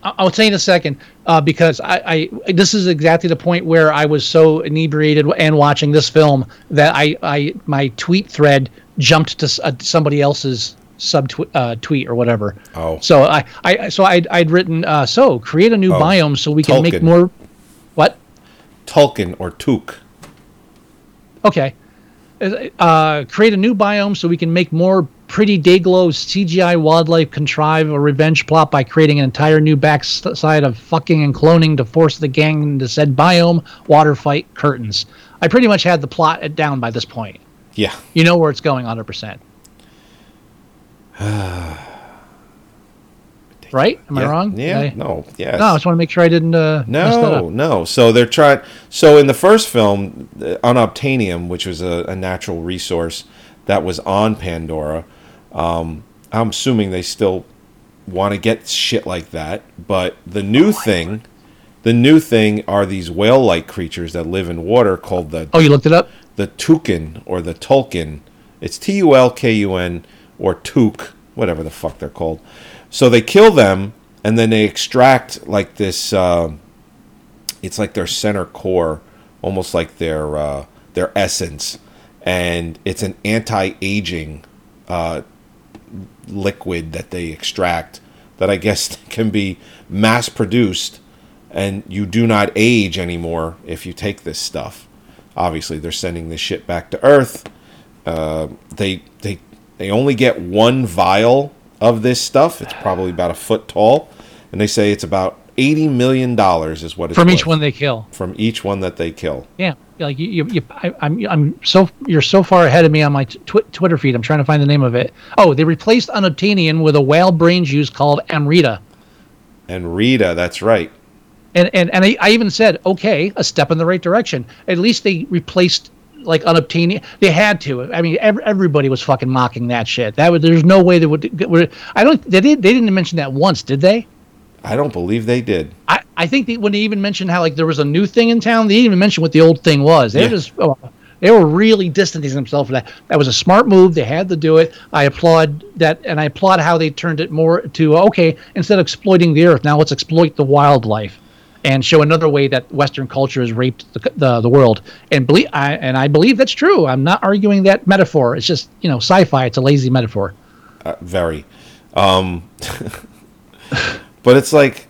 [SPEAKER 5] I- I'll tell you in a second uh, because I, I this is exactly the point where I was so inebriated and watching this film that I, I my tweet thread jumped to uh, somebody else's sub uh, tweet or whatever.
[SPEAKER 4] Oh.
[SPEAKER 5] So I, I so I'd, I'd written uh, so create a new
[SPEAKER 4] Oh,
[SPEAKER 5] biome so we can make
[SPEAKER 4] Tulkun.
[SPEAKER 5] more. What?
[SPEAKER 4] Tulkun or tuk.
[SPEAKER 5] Okay. Uh, create a new biome so we can make more pretty Dayglow CGI wildlife, contrive a revenge plot by creating an entire new backside of fucking and cloning to force the gang into said biome, water fight, curtains. I pretty much had the plot down by this point.
[SPEAKER 4] Yeah.
[SPEAKER 5] You know where it's going 100%. right? Am I wrong?
[SPEAKER 4] Yeah.
[SPEAKER 5] I-
[SPEAKER 4] no. Yeah.
[SPEAKER 5] No, I just want to make sure I didn't. Uh, mess that
[SPEAKER 4] No,
[SPEAKER 5] up.
[SPEAKER 4] no. So they're trying. So in the first film, uh, unobtainium, which was a, a natural resource that was on Pandora, um, I'm assuming they still want to get shit like that. But the new thing, the new thing are these whale-like creatures that live in water called the
[SPEAKER 5] Oh, you looked it up?
[SPEAKER 4] the Tuken or the Tulkun. It's T U L K U N or Tuk, whatever the fuck they're called. So they kill them and then they extract like this. Uh, it's like their center core, almost like their uh, their essence, and it's an anti-aging uh, liquid that they extract that I guess can be mass produced and you do not age anymore if you take this stuff. Obviously, they're sending this shit back to Earth. Uh, they they they only get one vial of this stuff. It's probably about a foot tall, and they say it's about eighty million dollars is what it's
[SPEAKER 5] From each
[SPEAKER 4] worth.
[SPEAKER 5] one they kill.
[SPEAKER 4] from each one that they kill.
[SPEAKER 5] Yeah, like you, you, you I, I'm, I'm so you're so far ahead of me on my tw- Twitter feed. I'm trying to find the name of it. Oh, they replaced unobtainium with a whale brain juice called Amrita.
[SPEAKER 4] Amrita, that's right.
[SPEAKER 5] And and and I, I even said, okay, a step in the right direction. At least they replaced like unobtainium. They had to. I mean, ev- everybody was fucking mocking that shit. That would, there's no way they would. would I don't. They did. They didn't mention that once, did they?
[SPEAKER 4] I don't believe they did.
[SPEAKER 5] I, I think they, when they even mentioned how like there was a new thing in town, they didn't even mention what the old thing was. They
[SPEAKER 4] Yeah.
[SPEAKER 5] were just oh, they were really distancing themselves from that. That was a smart move. They had to do it. I applaud that, and I applaud how they turned it more to okay, instead of exploiting the earth, now let's exploit the wildlife, and show another way that Western culture has raped the the, the world. And believe I and I believe that's true. I'm not arguing that metaphor. It's just you know sci-fi. It's a lazy metaphor.
[SPEAKER 4] Uh, very. Um, but it's like,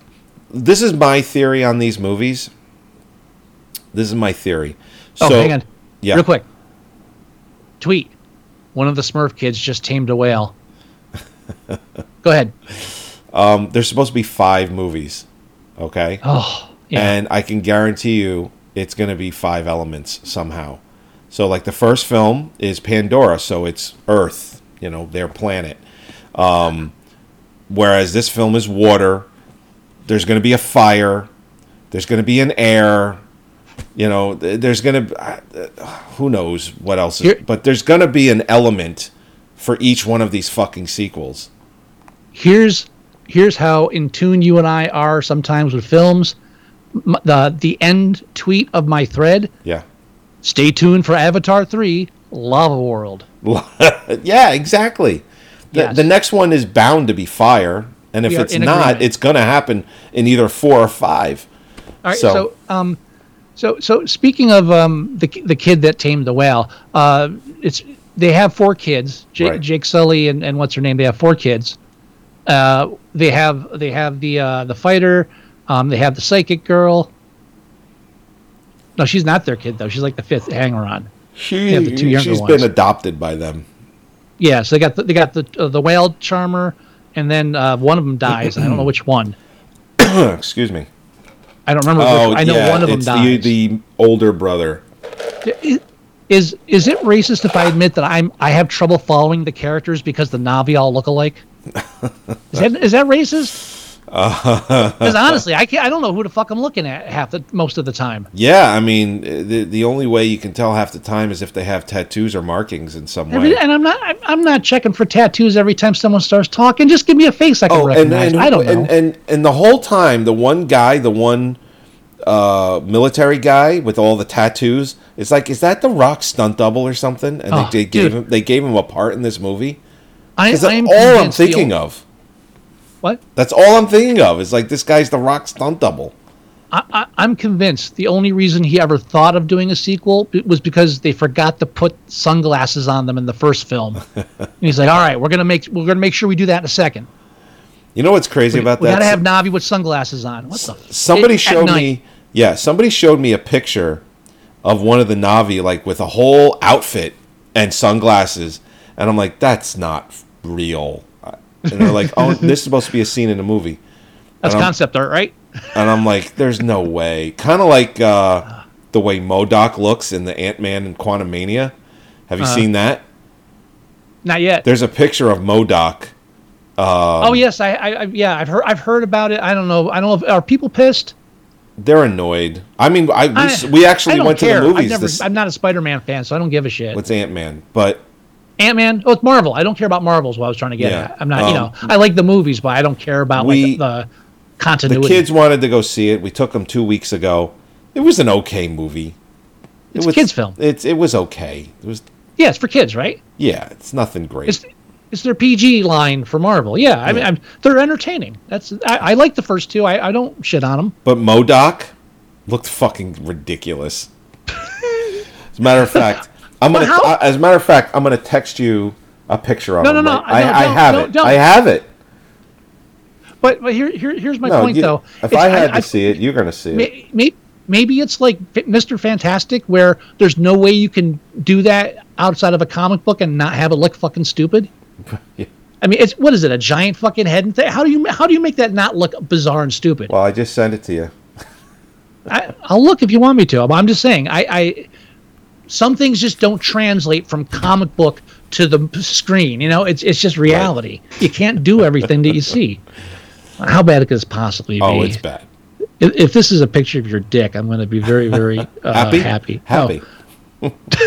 [SPEAKER 4] this is my theory on these movies. This is my theory.
[SPEAKER 5] Oh,
[SPEAKER 4] so,
[SPEAKER 5] hang on.
[SPEAKER 4] Yeah.
[SPEAKER 5] Real quick. Tweet. One of the Smurf kids just tamed a whale. Go ahead.
[SPEAKER 4] Um, there's supposed to be five movies. Okay.
[SPEAKER 5] Oh, yeah.
[SPEAKER 4] And I can guarantee you it's going to be five elements somehow. So, like the first film is Pandora, so it's Earth, you know, their planet. Um, whereas this film is water. There's going to be a fire. There's going to be an air. You know, there's going to. Uh, who knows what else is. But there's going to be an element for each one of these fucking sequels.
[SPEAKER 5] here's here's how in tune you and I are sometimes with films. The the end tweet of my thread.
[SPEAKER 4] Yeah.
[SPEAKER 5] Stay tuned for Avatar three, Lava World.
[SPEAKER 4] yeah, exactly. The,
[SPEAKER 5] Yes.
[SPEAKER 4] the next one is bound to be fire, and if it's not,
[SPEAKER 5] agreement.
[SPEAKER 4] it's going to happen in either four or five.
[SPEAKER 5] All right.
[SPEAKER 4] So-
[SPEAKER 5] So, um, so so speaking of um the the kid that tamed the whale, uh, it's they have four kids. Jake,
[SPEAKER 4] Right.
[SPEAKER 5] Jake Sully and, and what's her name? They have four kids. Uh, they have they have the uh, the fighter. Um, they have the psychic girl. No, she's not their kid though. She's like the fifth hanger on.
[SPEAKER 4] She,
[SPEAKER 5] the two younger
[SPEAKER 4] she's
[SPEAKER 5] ones.
[SPEAKER 4] been adopted by them.
[SPEAKER 5] Yeah, so they got the, they got the uh, the whale charmer, and then uh, one of them dies. I don't know which one.
[SPEAKER 4] Excuse me.
[SPEAKER 5] I don't remember.
[SPEAKER 4] Oh,
[SPEAKER 5] which, I know
[SPEAKER 4] yeah,
[SPEAKER 5] one of them
[SPEAKER 4] it's
[SPEAKER 5] dies.
[SPEAKER 4] the, the older brother.
[SPEAKER 5] Is is it racist if I admit that I'm I have trouble following the characters because the Navi all look alike? Is that is that racist? Because honestly, I can't, I don't know who the fuck I'm looking at half the most of the time.
[SPEAKER 4] Yeah, I mean, the the only way you can tell half the time is if they have tattoos or markings in some way.
[SPEAKER 5] Every, and I'm not I'm, I'm not checking for tattoos every time someone starts talking. Just give me a face I can
[SPEAKER 4] Oh, and,
[SPEAKER 5] recognize.
[SPEAKER 4] and
[SPEAKER 5] I don't know.
[SPEAKER 4] and, and and the whole time, the one guy, the one uh, military guy with all the tattoos, it's like, is that the Rock stunt double or something? And
[SPEAKER 5] Oh,
[SPEAKER 4] they, they gave him they gave him a part in this movie.
[SPEAKER 5] I,
[SPEAKER 4] that's
[SPEAKER 5] I'm
[SPEAKER 4] all I'm thinking
[SPEAKER 5] ol-
[SPEAKER 4] of.
[SPEAKER 5] What?
[SPEAKER 4] That's all I'm thinking of. Is like this guy's the Rock stunt double.
[SPEAKER 5] I, I, I'm convinced the only reason he ever thought of doing a sequel was because they forgot to put sunglasses on them in the first film. and he's like, "All right, we're gonna make we're gonna make sure we do that in a second.
[SPEAKER 4] You know what's crazy about that?
[SPEAKER 5] we gotta have Navi with sunglasses on. What the?
[SPEAKER 4] somebody
[SPEAKER 5] at
[SPEAKER 4] showed me yeah somebody showed me a picture of one of the navi like with a whole outfit and sunglasses, and I'm like, that's not real. And they're like, oh, this is supposed to be a scene in a movie,
[SPEAKER 5] That's concept art, right?
[SPEAKER 4] and I'm like, there's no way. Kind of like uh, the way MODOK looks in the Ant Man and Quantumania. Have you seen that?
[SPEAKER 5] Not yet.
[SPEAKER 4] There's a picture of MODOK.
[SPEAKER 5] oh yes, I, I, yeah, I've heard, I've heard about it. I don't know. I don't know. If, are people pissed?
[SPEAKER 4] They're annoyed. I mean, I we,
[SPEAKER 5] I-
[SPEAKER 4] we actually
[SPEAKER 5] I
[SPEAKER 4] went
[SPEAKER 5] care.
[SPEAKER 4] to the movies.
[SPEAKER 5] Never,
[SPEAKER 4] this,
[SPEAKER 5] I'm not a Spider-Man fan, so I don't give a shit.
[SPEAKER 4] with Ant Man, but
[SPEAKER 5] Ant Man. Oh, it's Marvel. I don't care about Marvels. What I was trying to get
[SPEAKER 4] Yeah.
[SPEAKER 5] at. I'm not. you
[SPEAKER 4] Um,
[SPEAKER 5] know, I like the movies, but I don't care about
[SPEAKER 4] we-
[SPEAKER 5] like the
[SPEAKER 4] the
[SPEAKER 5] continuity.
[SPEAKER 4] kids wanted to go see it. We took them two weeks ago. It was an okay movie. It
[SPEAKER 5] It's a kids' film.
[SPEAKER 4] It's it was okay. It was
[SPEAKER 5] Yeah, it's for kids, right?
[SPEAKER 4] yeah. It's nothing great.
[SPEAKER 5] It's it's their PG line for Marvel. Yeah, I mean, I'm, they're entertaining. That's I, I like the first two. I, I don't shit on them.
[SPEAKER 4] But MODOK looked fucking ridiculous. as a matter of fact, I'm gonna.
[SPEAKER 5] How-
[SPEAKER 4] as a matter of fact, I'm gonna text you a picture of
[SPEAKER 5] No, no, no,
[SPEAKER 4] right- I,
[SPEAKER 5] no,
[SPEAKER 4] I have
[SPEAKER 5] don't,
[SPEAKER 4] it.
[SPEAKER 5] don't.
[SPEAKER 4] I have it.
[SPEAKER 5] But but here, here here's my
[SPEAKER 4] no,
[SPEAKER 5] point
[SPEAKER 4] you-
[SPEAKER 5] though.
[SPEAKER 4] if
[SPEAKER 5] It's-
[SPEAKER 4] I had to
[SPEAKER 5] I-
[SPEAKER 4] see it, you're gonna see it.
[SPEAKER 5] may, may, maybe it's like Mr. Fantastic, where there's no way you can do that outside of a comic book and not have it look fucking stupid.
[SPEAKER 4] Yeah.
[SPEAKER 5] I mean, it's what is it? A giant fucking head? And th- how do you how do you make that not look bizarre and stupid?
[SPEAKER 4] Well, I just sent it to you.
[SPEAKER 5] I, I'll look if you want me to. But I'm just saying, I, I some things just don't translate from comic book to the screen. You know, it's it's just reality. You can't do everything that you see. How bad could this possibly be?
[SPEAKER 4] Oh, it's bad.
[SPEAKER 5] If, if this is a picture of your dick, I'm going to be very, very uh,
[SPEAKER 4] Happy.
[SPEAKER 5] happy.
[SPEAKER 4] Happy.
[SPEAKER 5] Oh,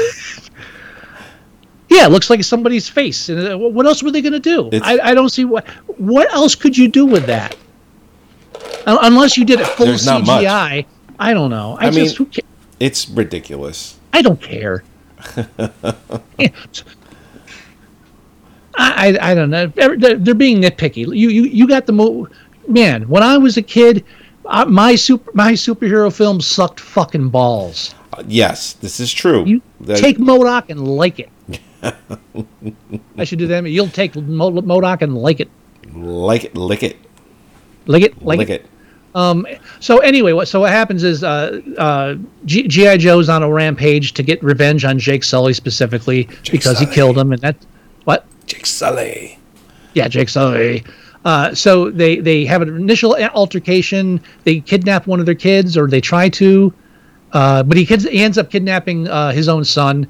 [SPEAKER 5] yeah, it looks like somebody's face. And, uh, What else were they going to do? I, I don't see what. What else could you do with that? Unless you did it full
[SPEAKER 4] There's not much.
[SPEAKER 5] CGI. I don't know. I,
[SPEAKER 4] I
[SPEAKER 5] just
[SPEAKER 4] mean- It's ridiculous.
[SPEAKER 5] I don't care. Yeah. I, I I don't know. They're, they're being nitpicky. You you you got the mo- man. When I was a kid, I, my super my superhero films sucked fucking balls.
[SPEAKER 4] Uh, yes, this is true.
[SPEAKER 5] You
[SPEAKER 4] That-
[SPEAKER 5] take MODOK and like it. I should do that. You'll take MODOK and like it,
[SPEAKER 4] like it, lick it,
[SPEAKER 5] like it, like
[SPEAKER 4] lick
[SPEAKER 5] it.
[SPEAKER 4] it.
[SPEAKER 5] So anyway, what so what happens is uh, uh, GI Joe's on a rampage to get revenge on Jake Sully specifically because he killed him, and that what
[SPEAKER 4] Jake Sully.
[SPEAKER 5] Yeah, Jake Sully. Uh, so they they have an initial altercation. They kidnap one of their kids, or they try to, uh, but he, kids, he ends up kidnapping uh, his own son,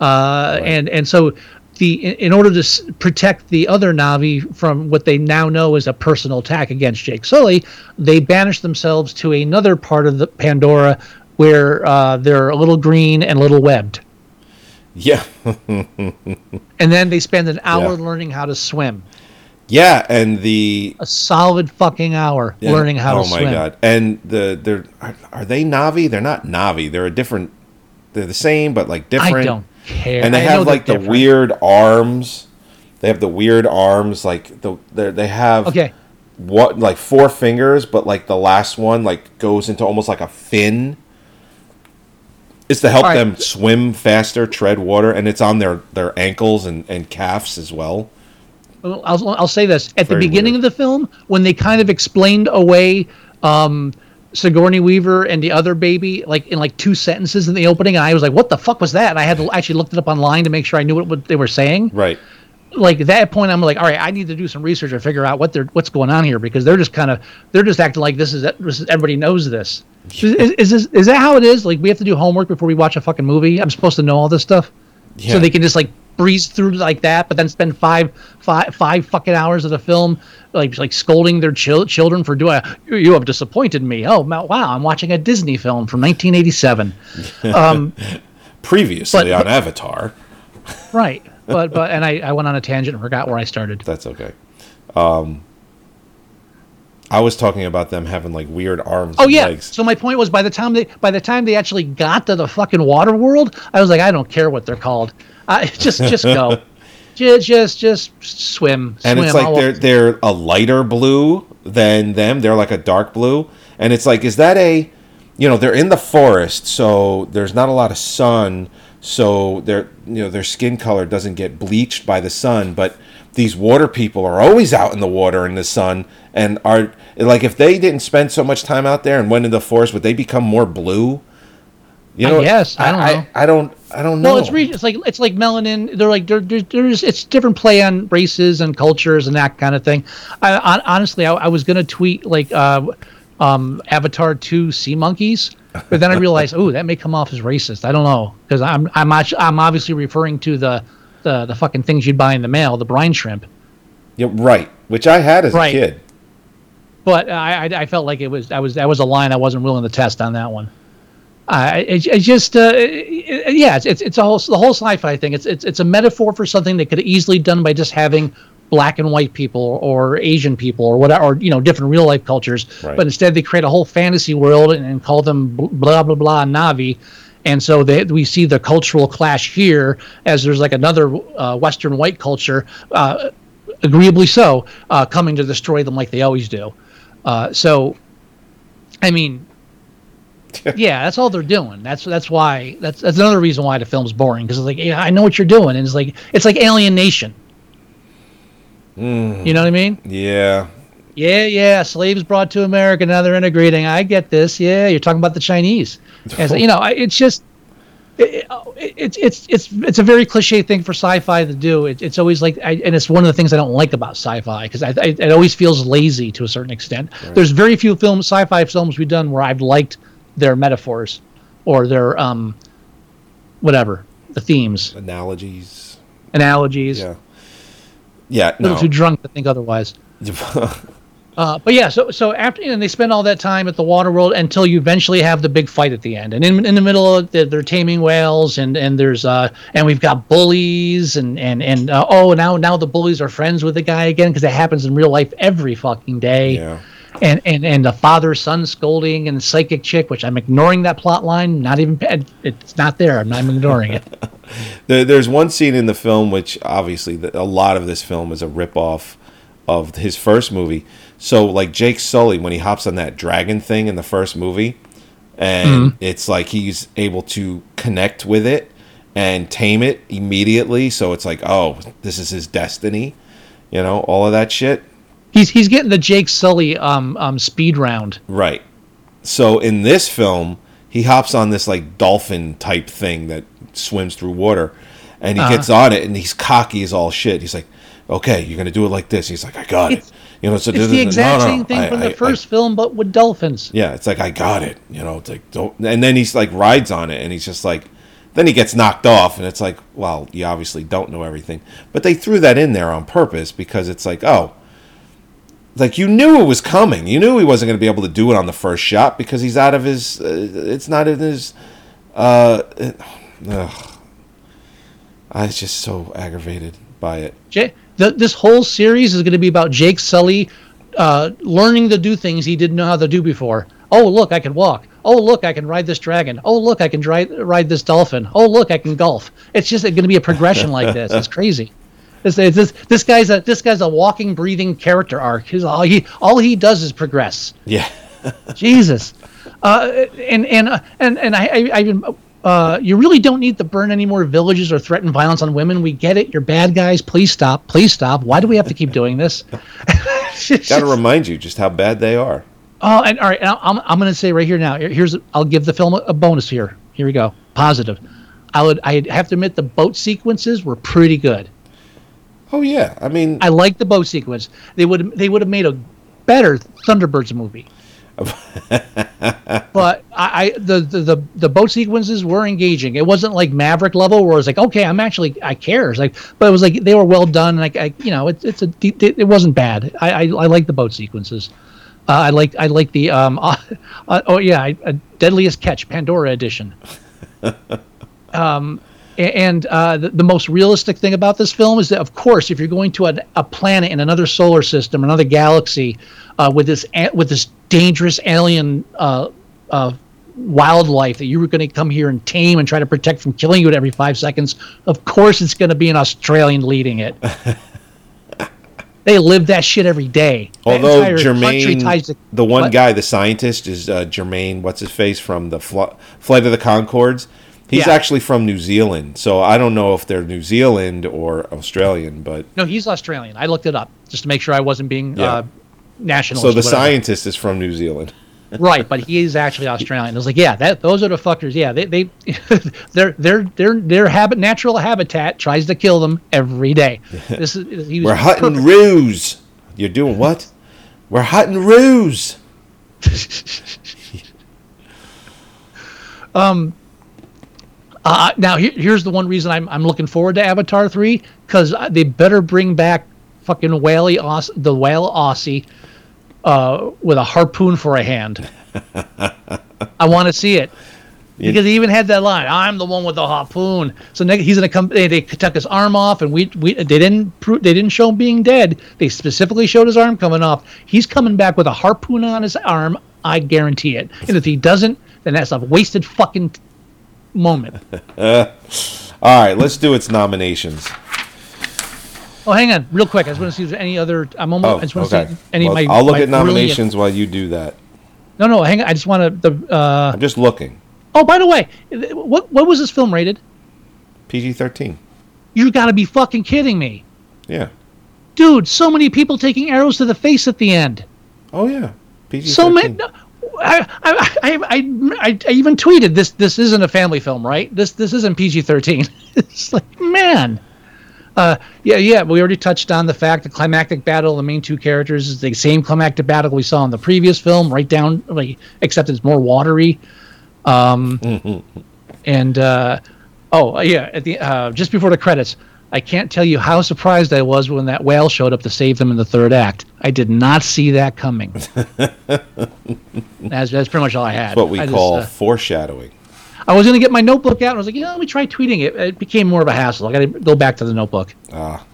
[SPEAKER 5] uh, and and so the in, order to s- protect the other Na'vi from what they now know is a personal attack against Jake Sully, they banish themselves to another part of the Pandora where uh, they're a little green and a little webbed,
[SPEAKER 4] Yeah,
[SPEAKER 5] and then they spend an hour
[SPEAKER 4] Yeah.
[SPEAKER 5] learning how to swim.
[SPEAKER 4] yeah, and the
[SPEAKER 5] A solid fucking hour learning how
[SPEAKER 4] oh
[SPEAKER 5] to swim.
[SPEAKER 4] Oh my god! And the they're are, are they Na'vi? They're not Na'vi. They're a different. They're the same, but like different.
[SPEAKER 5] I don't care.
[SPEAKER 4] And they
[SPEAKER 5] I
[SPEAKER 4] have like the
[SPEAKER 5] different.
[SPEAKER 4] weird arms. They have the weird arms, like the they they have
[SPEAKER 5] Okay.
[SPEAKER 4] what like four fingers, but like the last one like goes into almost like a fin. It's to help
[SPEAKER 5] right.
[SPEAKER 4] them swim faster, tread water, and it's on their their ankles and and calves as well.
[SPEAKER 5] I'll, I'll say this at the beginning
[SPEAKER 4] weird.
[SPEAKER 5] of the film when they kind of explained away um, Sigourney Weaver and the other baby like in like two sentences in the opening, and I was like, "What the fuck was that?" And I had to actually looked it up online to make sure I knew what, what they were saying.
[SPEAKER 4] Right.
[SPEAKER 5] Like at that point, I'm like, "All right, I need to do some research and figure out what they're what's going on here because they're just kind of they're just acting like this is, this is everybody knows this." Is, is, this, is that how it is? Like we have to do homework before we watch a fucking movie? I'm supposed to know all this stuff,
[SPEAKER 4] Yeah.
[SPEAKER 5] so they can just like breeze through like that, but then spend five, five, five fucking hours of the film like like scolding their chil- children for doing. You you have disappointed me. Oh wow, I'm watching a Disney film from 1987. Um,
[SPEAKER 4] Previously
[SPEAKER 5] But-
[SPEAKER 4] on Avatar.
[SPEAKER 5] right, but but and I I went on a tangent and forgot where I started.
[SPEAKER 4] That's okay. Um, I was talking about them having like weird arms.
[SPEAKER 5] Oh
[SPEAKER 4] and
[SPEAKER 5] yeah.
[SPEAKER 4] legs.
[SPEAKER 5] So my point was by the time they by the time they actually got to the fucking water world, I was like, I don't care what they're called. I just just go. just just just swim.
[SPEAKER 4] and
[SPEAKER 5] swim.
[SPEAKER 4] it's like
[SPEAKER 5] I'll-
[SPEAKER 4] they're they're a lighter blue than them. They're like a dark blue, and it's like, is that a, you know, they're in the forest, so there's not a lot of sun, so their you know their skin color doesn't get bleached by the sun, but these water people are always out in the water in the sun and are like if they didn't spend so much time out there and went into the forest would they become more blue You know,
[SPEAKER 5] yes I don't
[SPEAKER 4] I,
[SPEAKER 5] know.
[SPEAKER 4] I, don't. I don't know.
[SPEAKER 5] Well, it's re- it's like it's like melanin. They're like there, there, there's it's different play on races and cultures and that kind of thing. I, hon- honestly, I, I was gonna tweet like uh, um, Avatar two sea monkeys, but then I realized, oh, that may come off as racist. I don't know because I'm I'm I'm obviously referring to the, the the fucking things you'd buy in the mail, the brine shrimp.
[SPEAKER 4] Yeah, right. Which I had as
[SPEAKER 5] Right.
[SPEAKER 4] a kid.
[SPEAKER 5] But I, I I felt like it was I was that was a line I wasn't willing to test on that one. I it, it just uh, it- yeah it's, it's it's a whole the whole sci-fi thing. It's it's it's a metaphor for something that could easily done by just having black and white people or Asian people or whatever or you know different real life cultures.
[SPEAKER 4] Right.
[SPEAKER 5] But instead they create a whole fantasy world and, and call them bl- blah blah blah Na'vi. And so they, we see the cultural clash here as there's like another uh, Western white culture, uh, agreeably so, uh, coming to destroy them like they always do. Uh, so, I mean, yeah, that's all they're doing. That's that's why that's that's another reason why the film's boring because it's like yeah, I know what you're doing, and it's like it's like Alien Nation. You know what I mean?
[SPEAKER 4] Yeah.
[SPEAKER 5] Yeah, yeah. Slaves brought to America, now they're integrating. I get this. Yeah, you're talking about the Chinese. As, you know, it's just. It, it, it's it's it's it's a very cliche thing for sci-fi to do. It, it's always like, I, and it's one of the things I don't like about sci-fi because I, I, it always feels lazy to a certain extent. There's very few films, sci-fi films we've done where I've liked their metaphors or their um, whatever the themes,
[SPEAKER 4] Analogies.
[SPEAKER 5] analogies.
[SPEAKER 4] Yeah. Yeah.
[SPEAKER 5] A little
[SPEAKER 4] No.
[SPEAKER 5] too drunk to think otherwise. Uh, but yeah, so so after and they spend all that time at the water world until you eventually have the big fight at the end, and in, in the middle of the, they're taming whales, and and there's uh and we've got bullies, and and and uh, oh now now the bullies are friends with the guy again because it happens in real life every fucking day,
[SPEAKER 4] yeah.
[SPEAKER 5] and and and the father son scolding and the psychic chick, which I'm ignoring that plot line, not even it's not there, I'm not ignoring it.
[SPEAKER 4] There's one scene in the film which obviously the, a lot of this film is a ripoff of his first movie. So like Jake Sully when he hops on that dragon thing in the first movie, and it's like he's able to connect with it and tame it immediately. So it's like, oh, this is his destiny. You know, all of that shit.
[SPEAKER 5] He's he's getting the Jake Sully um um speed round.
[SPEAKER 4] Right. So in this film, he hops on this like dolphin type thing that swims through water, and he
[SPEAKER 5] Uh-huh.
[SPEAKER 4] gets on it, and he's cocky as all shit. He's like, "Okay, you're gonna do it like this." He's like, "I got
[SPEAKER 5] It's-
[SPEAKER 4] it." You know, so
[SPEAKER 5] It's the
[SPEAKER 4] no,
[SPEAKER 5] exact
[SPEAKER 4] no,
[SPEAKER 5] same thing
[SPEAKER 4] I-
[SPEAKER 5] from
[SPEAKER 4] I-
[SPEAKER 5] the
[SPEAKER 4] I-
[SPEAKER 5] first film, but with dolphins.
[SPEAKER 4] yeah, it's like I got it. You know, it's like don't. And then he's like rides on it, and he's just like, then he gets knocked off, and it's like, well, you obviously don't know everything, but they threw that in there on purpose because it's like, oh, like you knew it was coming. You knew he wasn't going to be able to do it on the first shot because he's out of his. Uh, it's not in his. Uh, it. I was just so aggravated by it.
[SPEAKER 5] The, this whole series is going to be about Jake Sully uh, learning to do things he didn't know how to do before. Oh, look, I can walk. Oh, look, I can ride this dragon. Oh, look, I can dri- ride this dolphin. Oh, look, I can golf. It's just going to be a progression like this. It's crazy. This, this, this guy's a this guy's a walking, breathing character arc. He's all he all he does is progress.
[SPEAKER 4] Yeah.
[SPEAKER 5] Jesus, uh, and and uh, and and I, I, I even. Uh, you really don't need to burn any more villages or threaten violence on women. We get it. You're bad guys. Please stop. Please stop. Why do we have to keep doing this?
[SPEAKER 4] Got to remind you just how bad they are.
[SPEAKER 5] Oh, and all right. and I'm, I'm going to say right here now. Here's I'll give the film a, a bonus here. Here we go. Positive. I would I have to admit the boat sequences were pretty good.
[SPEAKER 4] Oh yeah, I mean,
[SPEAKER 5] I like the boat sequence. They would they would have made a better Thunderbirds movie. but I, I the, the the the boat sequences were engaging. It wasn't like Maverick level where it was like, okay, I'm actually I care. It's like, but it was like they were well done. Like I, you know, it's it's a it, it wasn't bad. I I, I like the boat sequences. Uh, I like I like the um uh, uh, oh yeah, I, uh, Deadliest Catch Pandora edition. um, and uh, the, the most realistic thing about this film is that, of course, if you're going to a, a planet in another solar system, another galaxy, uh, with this with this dangerous alien uh, uh, wildlife that you were going to come here and tame and try to protect from killing you at every five seconds, of course, it's going to be an Australian leading it. they live that shit every day.
[SPEAKER 4] Although Jermaine,
[SPEAKER 5] to-
[SPEAKER 4] the one guy, the scientist, is uh, Jermaine. What's his face from the Fl- Flight of the Conchords? He's
[SPEAKER 5] Yeah.
[SPEAKER 4] actually from New Zealand, so I don't know if they're New Zealand or Australian. But
[SPEAKER 5] No, he's Australian. I looked it up just to make sure I wasn't being
[SPEAKER 4] Yeah.
[SPEAKER 5] uh, nationalist.
[SPEAKER 4] so the
[SPEAKER 5] whatever.
[SPEAKER 4] scientist is from New Zealand.
[SPEAKER 5] right, but he is actually Australian. I was like, yeah, that those are the fuckers. Yeah, they they their their their their habit natural habitat tries to kill them every day. This is he was
[SPEAKER 4] We're hunting
[SPEAKER 5] perfect.
[SPEAKER 4] ruse. You're doing what? We're hunting ruse. um.
[SPEAKER 5] Uh, now here, here's the one reason I'm I'm looking forward to Avatar three because they better bring back fucking whaley Aus- the whale Aussie uh, with a harpoon for a hand. I want to see it. Because he even had that line, "I'm the one with the harpoon." So he's gonna come. They, they took his arm off, and we, we they didn't prove they didn't show him being dead. They specifically showed his arm coming off. He's coming back with a harpoon on his arm. I guarantee it. And if he doesn't, then that's a wasted fucking moment.
[SPEAKER 4] All right, let's do its nominations.
[SPEAKER 5] Oh, hang on, real quick. I just want to see if there's any other. I'm almost.
[SPEAKER 4] Oh,
[SPEAKER 5] I just want
[SPEAKER 4] okay.
[SPEAKER 5] to see any
[SPEAKER 4] Well,
[SPEAKER 5] my.
[SPEAKER 4] I'll look
[SPEAKER 5] my
[SPEAKER 4] at
[SPEAKER 5] brilliant-
[SPEAKER 4] nominations while you do that.
[SPEAKER 5] No, no, hang on. I just want to. The. Uh,
[SPEAKER 4] I'm just looking.
[SPEAKER 5] oh, by the way, what what was this film rated?
[SPEAKER 4] PG-13.
[SPEAKER 5] You got to be fucking kidding me,
[SPEAKER 4] Yeah.
[SPEAKER 5] dude! So many people taking arrows to the face at the end.
[SPEAKER 4] Oh yeah. PG-13.
[SPEAKER 5] So many. I, I, I, I, I even tweeted this. This isn't a family film, right? This this isn't PG thirteen. it's like man. Uh, yeah, yeah. We already touched on the fact the climactic battle of the main two characters is the same climactic battle we saw in the previous film, right down, like, except it's more watery. Um, and uh, oh yeah, at the uh, just before the credits, I can't tell you how surprised I was when that whale showed up to save them in the third act. I did not see that coming. that's, that's pretty much all I had.
[SPEAKER 4] That's what we
[SPEAKER 5] I just,
[SPEAKER 4] call
[SPEAKER 5] uh,
[SPEAKER 4] foreshadowing.
[SPEAKER 5] I was gonna get my notebook out, and I was like, you know, let me try tweeting it. It became more of a hassle. I got to go back to the notebook.
[SPEAKER 4] Ah.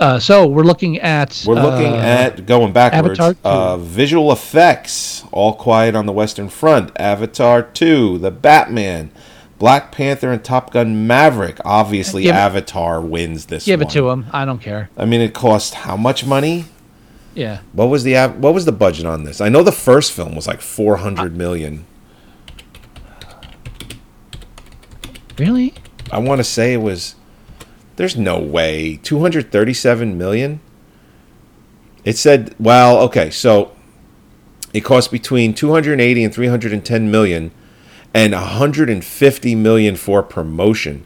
[SPEAKER 5] Uh, so we're looking at.
[SPEAKER 4] We're looking
[SPEAKER 5] uh,
[SPEAKER 4] at going backwards.
[SPEAKER 5] Avatar 2.
[SPEAKER 4] Uh, visual effects. All Quiet on the Western Front. Avatar 2. The Batman. Black Panther and Top Gun Maverick. Obviously,
[SPEAKER 5] Give it-
[SPEAKER 4] Avatar wins this
[SPEAKER 5] Give
[SPEAKER 4] one.
[SPEAKER 5] it to him. I don't care.
[SPEAKER 4] I mean, it cost how much money?
[SPEAKER 5] Yeah.
[SPEAKER 4] What was the what was the budget on this? I know the first film was like four hundred million.
[SPEAKER 5] Really?
[SPEAKER 4] I want to say it was. There's no way. 237 million? It said, well, okay, so it cost between 280 and 310 million and 150 million for promotion,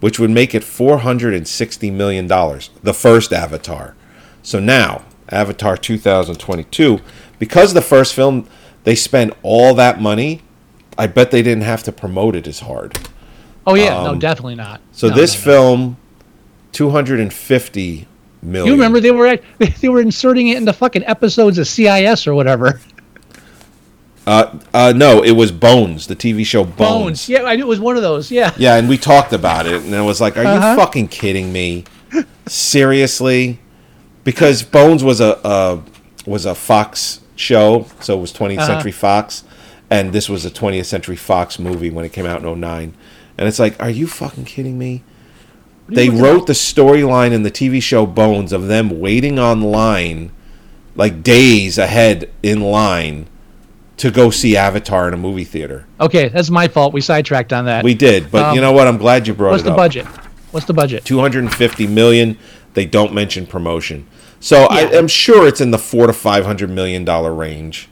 [SPEAKER 4] which would make it 460 million dollars. The first Avatar. So now, Avatar 2022, because the first film they spent all that money, I bet they didn't have to promote it as hard.
[SPEAKER 5] Oh yeah. no, definitely not.
[SPEAKER 4] Um, So
[SPEAKER 5] No,
[SPEAKER 4] this
[SPEAKER 5] no, no.
[SPEAKER 4] film, two hundred and fifty million.
[SPEAKER 5] You remember they were at, they were inserting it into fucking episodes of CIS or whatever.
[SPEAKER 4] Uh, uh, no, it was Bones, the TV show Bones.
[SPEAKER 5] Bones. Yeah, I knew it was one of those. Yeah.
[SPEAKER 4] Yeah, and we talked about it, and it was like, "Are
[SPEAKER 5] Uh-huh.
[SPEAKER 4] you fucking kidding me? Seriously?" Because Bones was a uh, was a Fox show, so it was 20th
[SPEAKER 5] Uh-huh.
[SPEAKER 4] Century Fox, and this was a 20th Century Fox movie when it came out in 09. And it's like, "Are you fucking kidding me?" They wrote the storyline in the TV show Bones of them waiting online, like days ahead in line, to go see Avatar in a movie theater.
[SPEAKER 5] Okay, that's my fault. We sidetracked on that.
[SPEAKER 4] We did, but you
[SPEAKER 5] Um,
[SPEAKER 4] know what? I'm glad you brought
[SPEAKER 5] What's
[SPEAKER 4] it up.
[SPEAKER 5] What's the budget? What's the budget?
[SPEAKER 4] 250 million. They don't mention promotion, so I,
[SPEAKER 5] Yeah.
[SPEAKER 4] I'm sure it's in the four to five hundred million dollar range.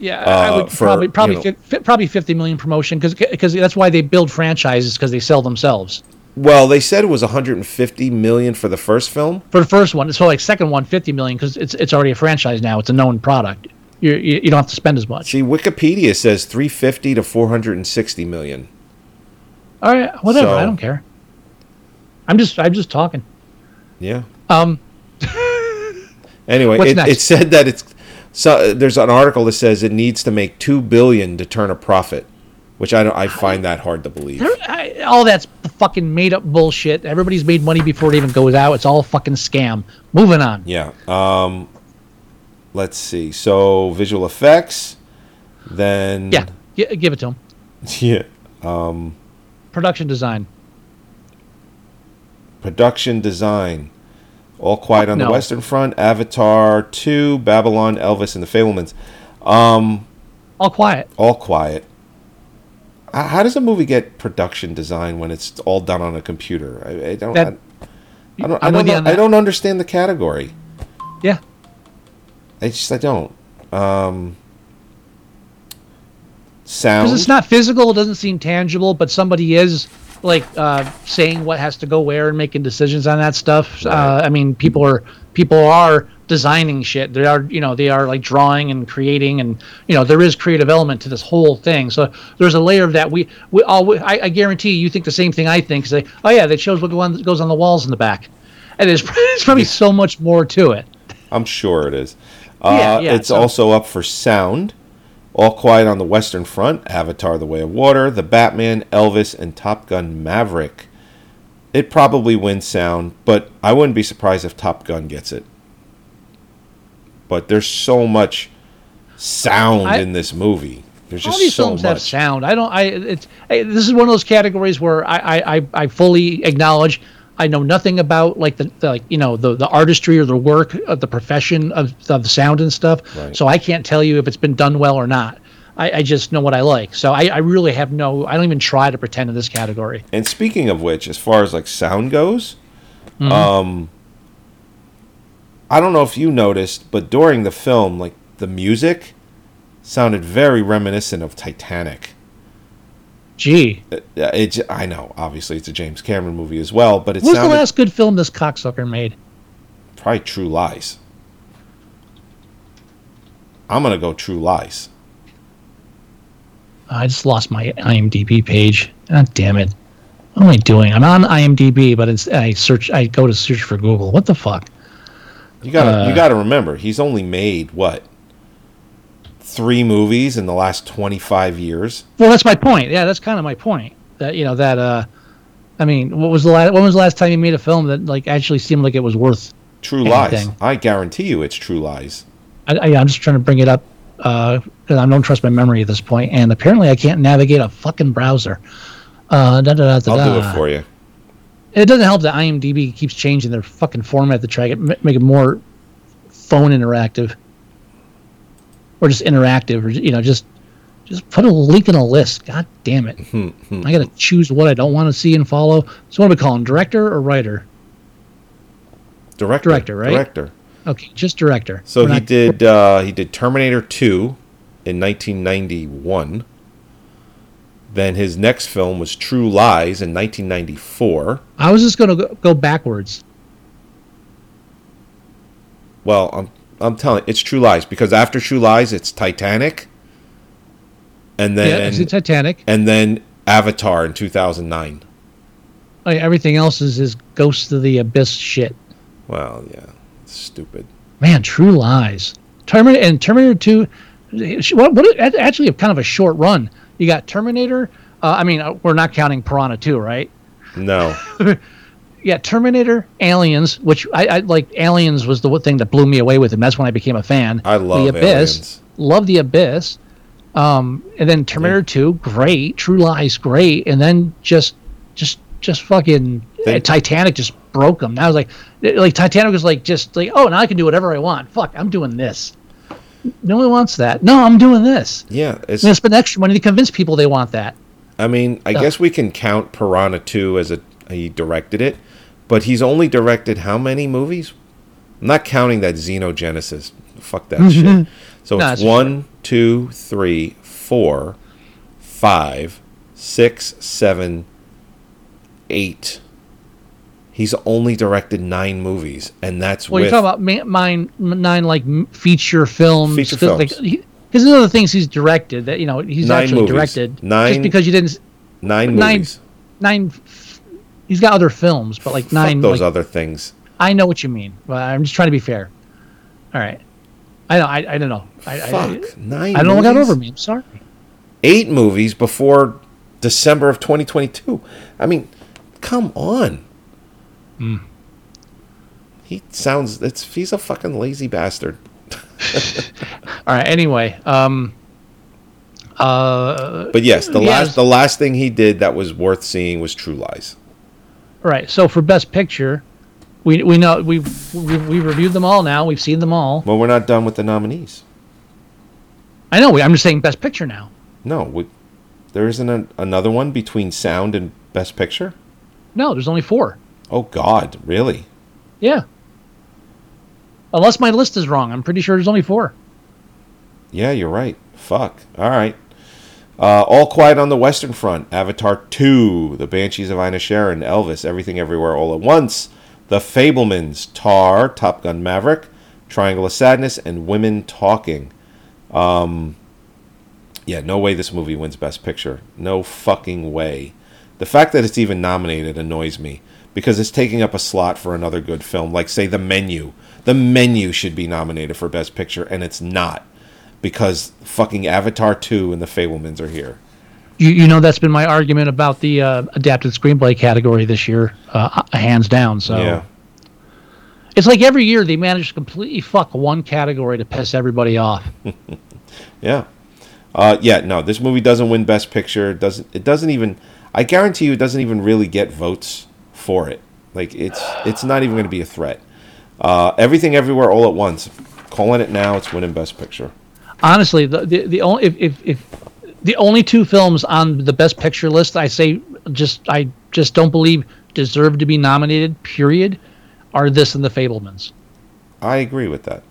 [SPEAKER 5] Yeah, I
[SPEAKER 4] uh,
[SPEAKER 5] would
[SPEAKER 4] for,
[SPEAKER 5] probably probably
[SPEAKER 4] you know-
[SPEAKER 5] fi- probably 50 million promotion because because that's why they build franchises because they sell themselves.
[SPEAKER 4] Well, they said it was 150 million for the first film.
[SPEAKER 5] For the first one, so like second one 50 million because it's it's already a franchise now. It's a known product. You you, you don't have to spend as much.
[SPEAKER 4] See, Wikipedia says 350 to 460 million.
[SPEAKER 5] All right, whatever.
[SPEAKER 4] So-
[SPEAKER 5] I don't care. I'm just I'm just talking.
[SPEAKER 4] Yeah.
[SPEAKER 5] Um,
[SPEAKER 4] Anyway, it, it said that it's so. There's an article that says it needs to make two billion to turn a profit, which I don't. I find that hard to believe.
[SPEAKER 5] I, all that's fucking made up bullshit. Everybody's made money before it even goes out. It's all fucking scam. Moving on.
[SPEAKER 4] Yeah. Um. Let's see. So visual effects, then
[SPEAKER 5] Yeah, gi- give it to him.
[SPEAKER 4] yeah.
[SPEAKER 5] Production design.
[SPEAKER 4] Production design. All Quiet on the Western Front, Avatar 2, Babylon, Elvis, and the Fabelmans. Um,
[SPEAKER 5] All quiet.
[SPEAKER 4] all quiet. How does a movie get production design when it's all done on a computer? I, I don't.
[SPEAKER 5] That-
[SPEAKER 4] I, I don't. I don't, know- I don't understand the category.
[SPEAKER 5] Yeah.
[SPEAKER 4] I just. I don't. Um. sound.
[SPEAKER 5] because it's not physical. It doesn't seem tangible, but somebody is like uh, saying what has to go where and making decisions on that stuff. Uh, I mean, people are people are designing shit. They are you know they are like drawing and creating, and you know there is creative element to this whole thing. So there's a layer of that. We we all I, I guarantee you think the same thing I think. Say, oh yeah, that shows what one goes on the walls in the back, and there's, there's probably so much more to it.
[SPEAKER 4] I'm sure it is. Uh,
[SPEAKER 5] Yeah, yeah,
[SPEAKER 4] it's
[SPEAKER 5] so-
[SPEAKER 4] also up for sound. All Quiet on the Western Front, Avatar: The Way of Water, The Batman, Elvis, and Top Gun: Maverick. It probably wins sound, but I wouldn't be surprised if Top Gun gets it. But there's so much sound
[SPEAKER 5] I-
[SPEAKER 4] in this movie. There's just
[SPEAKER 5] all these
[SPEAKER 4] so
[SPEAKER 5] films
[SPEAKER 4] much.
[SPEAKER 5] have sound. I don't. I it's I, this is one of those categories where I I, I, I fully acknowledge I know nothing about like the, the like you know the the artistry or the work of the profession of, of the sound and stuff.
[SPEAKER 4] Right.
[SPEAKER 5] So I can't tell you if it's been done well or not. I, I just know what I like. So I, I really have no. I don't even try to pretend in this category.
[SPEAKER 4] And speaking of which, as far as like sound goes,
[SPEAKER 5] Mm-hmm.
[SPEAKER 4] um, I don't know if you noticed, but during the film, like the music sounded very reminiscent of Titanic.
[SPEAKER 5] Gee,
[SPEAKER 4] Uh, It, I know, obviously, it's a James Cameron movie as well, but
[SPEAKER 5] it's was the last good film this cocksucker made?
[SPEAKER 4] probably True Lies. I'm gonna go True Lies.
[SPEAKER 5] I just lost my IMDb page. God damn it! What am I doing? I'm on IMDb, but it's I search. I go to search for Google. What the fuck?
[SPEAKER 4] You gotta,
[SPEAKER 5] Uh,
[SPEAKER 4] you gotta remember, he's only made what three movies in the last 25 years.
[SPEAKER 5] Well, that's my point. Yeah, that's kind of my point. That you know that. uh I mean, what was the last? When was the last time you made a film that like actually seemed like it was worth?
[SPEAKER 4] True Lies. I guarantee you, it's True Lies.
[SPEAKER 5] I, I, I'm just trying to bring it up uh, because I don't trust my memory at this point, and apparently I can't navigate a fucking browser. Uh, da, da, da, da,
[SPEAKER 4] I'll do it for you.
[SPEAKER 5] It doesn't help that IMDb keeps changing their fucking format to try to make it more phone interactive, or just interactive, or you know, just just put a link in a list. God damn it! I gotta choose what I don't want to see and follow. So what do we call him? Director or writer?
[SPEAKER 4] Director.
[SPEAKER 5] Director, right?
[SPEAKER 4] Director.
[SPEAKER 5] Okay, just director.
[SPEAKER 4] So
[SPEAKER 5] We're
[SPEAKER 4] he
[SPEAKER 5] not-
[SPEAKER 4] did. Uh, he did Terminator Two in 1991. Then his next film was True Lies in 1994.
[SPEAKER 5] I was just gonna go, go backwards.
[SPEAKER 4] Well, I'm I'm telling it's True Lies because after True Lies, it's Titanic, and then
[SPEAKER 5] yeah, it's Titanic.
[SPEAKER 4] and then Avatar in 2009.
[SPEAKER 5] Like, everything else is is Ghost of the Abyss shit.
[SPEAKER 4] Well, yeah, it's stupid.
[SPEAKER 5] Man, True Lies. Terminator and Terminator Two. What, what actually a kind of a short run. You got Terminator. Uh, I mean, uh, we're not counting Piranha Two, right?
[SPEAKER 4] No,
[SPEAKER 5] Yeah, Terminator, Aliens, which I, I like. Aliens was the thing that blew me away with him. That's when I became a fan.
[SPEAKER 4] I love
[SPEAKER 5] the Abyss.
[SPEAKER 4] Aliens.
[SPEAKER 5] Love the Abyss. Um, and then Terminator Two, great. True Lies, great. And then just, just, just fucking
[SPEAKER 4] They-
[SPEAKER 5] uh, Titanic just broke them. Now I was like, like Titanic was like just like, oh, now I can do whatever I want. Fuck, I'm doing this. No one wants that. No, I'm doing this.
[SPEAKER 4] yeah, it's
[SPEAKER 5] gonna spend extra money to convince people they want that.
[SPEAKER 4] I mean, I guess we can count Piranha 2 as a he directed it, but he's only directed how many movies? I'm not counting that Xenogenesis. Fuck that shit. So
[SPEAKER 5] No,
[SPEAKER 4] it's one, two, three, four, five, six, seven, eight. He's only directed nine movies, and that's
[SPEAKER 5] Well,
[SPEAKER 4] with
[SPEAKER 5] you're talking about mine nine like feature films.
[SPEAKER 4] Feature
[SPEAKER 5] 'cause, Like,
[SPEAKER 4] films.
[SPEAKER 5] he, because there's other things he's directed that you know he's
[SPEAKER 4] Nine
[SPEAKER 5] actually
[SPEAKER 4] movies.
[SPEAKER 5] directed.
[SPEAKER 4] Nine-
[SPEAKER 5] Just because you didn't
[SPEAKER 4] nine
[SPEAKER 5] nine-
[SPEAKER 4] movies.
[SPEAKER 5] nine. He's got other films, but like nine.
[SPEAKER 4] Fuck those
[SPEAKER 5] like,
[SPEAKER 4] other things.
[SPEAKER 5] I know what you mean. But I'm just trying to be fair. All right. I know. I, I don't know. I, I,
[SPEAKER 4] Fuck nine.
[SPEAKER 5] I, don't know got over me. I'm sorry.
[SPEAKER 4] eight movies before December of 2022. I mean, come on.
[SPEAKER 5] Hmm.
[SPEAKER 4] He sounds it's he's a fucking lazy bastard.
[SPEAKER 5] All right. Anyway, um, uh,
[SPEAKER 4] But yes, the last the last thing he did that was worth seeing was True Lies.
[SPEAKER 5] All right. So for Best Picture, we we know we we we reviewed them all now. We've seen them all.
[SPEAKER 4] Well, we're not done with the nominees.
[SPEAKER 5] I know. I'm just saying Best Picture now.
[SPEAKER 4] No, we, there isn't a, another one between sound and best picture.
[SPEAKER 5] No, there's only four.
[SPEAKER 4] Oh God, really?
[SPEAKER 5] Yeah. Unless my list is wrong, I'm pretty sure there's only four.
[SPEAKER 4] Yeah, you're right. Fuck. All right. Uh, All Quiet on the Western Front, Avatar 2, The Banshees of Inisherin, Elvis, Everything Everywhere All at Once, The Fabelmans, Tar, Top Gun Maverick, Triangle of Sadness, and Women Talking. Um, yeah, no way this movie wins Best Picture. No fucking way. The fact that it's even nominated annoys me because it's taking up a slot for another good film, like, say, The Menu. The Menu should be nominated for Best Picture, and it's not because fucking Avatar 2 and The Fabelmans are here.
[SPEAKER 5] You, you know that's been my argument about the uh, adapted screenplay category this year, uh, hands down. So
[SPEAKER 4] Yeah.
[SPEAKER 5] it's like every year they manage to completely fuck one category to piss everybody off.
[SPEAKER 4] Yeah. Uh, yeah, no, this movie doesn't win Best Picture. It doesn't it doesn't even I guarantee you it doesn't even really get votes for it. Like it's it's not even gonna be a threat. Uh, everything everywhere all at once. Calling it now, it's winning Best Picture.
[SPEAKER 5] Honestly, the the, the only if, if if the only two films on the best picture list I say just I just don't believe deserve to be nominated. Period, are this and the Fabelmans.
[SPEAKER 4] I agree with that.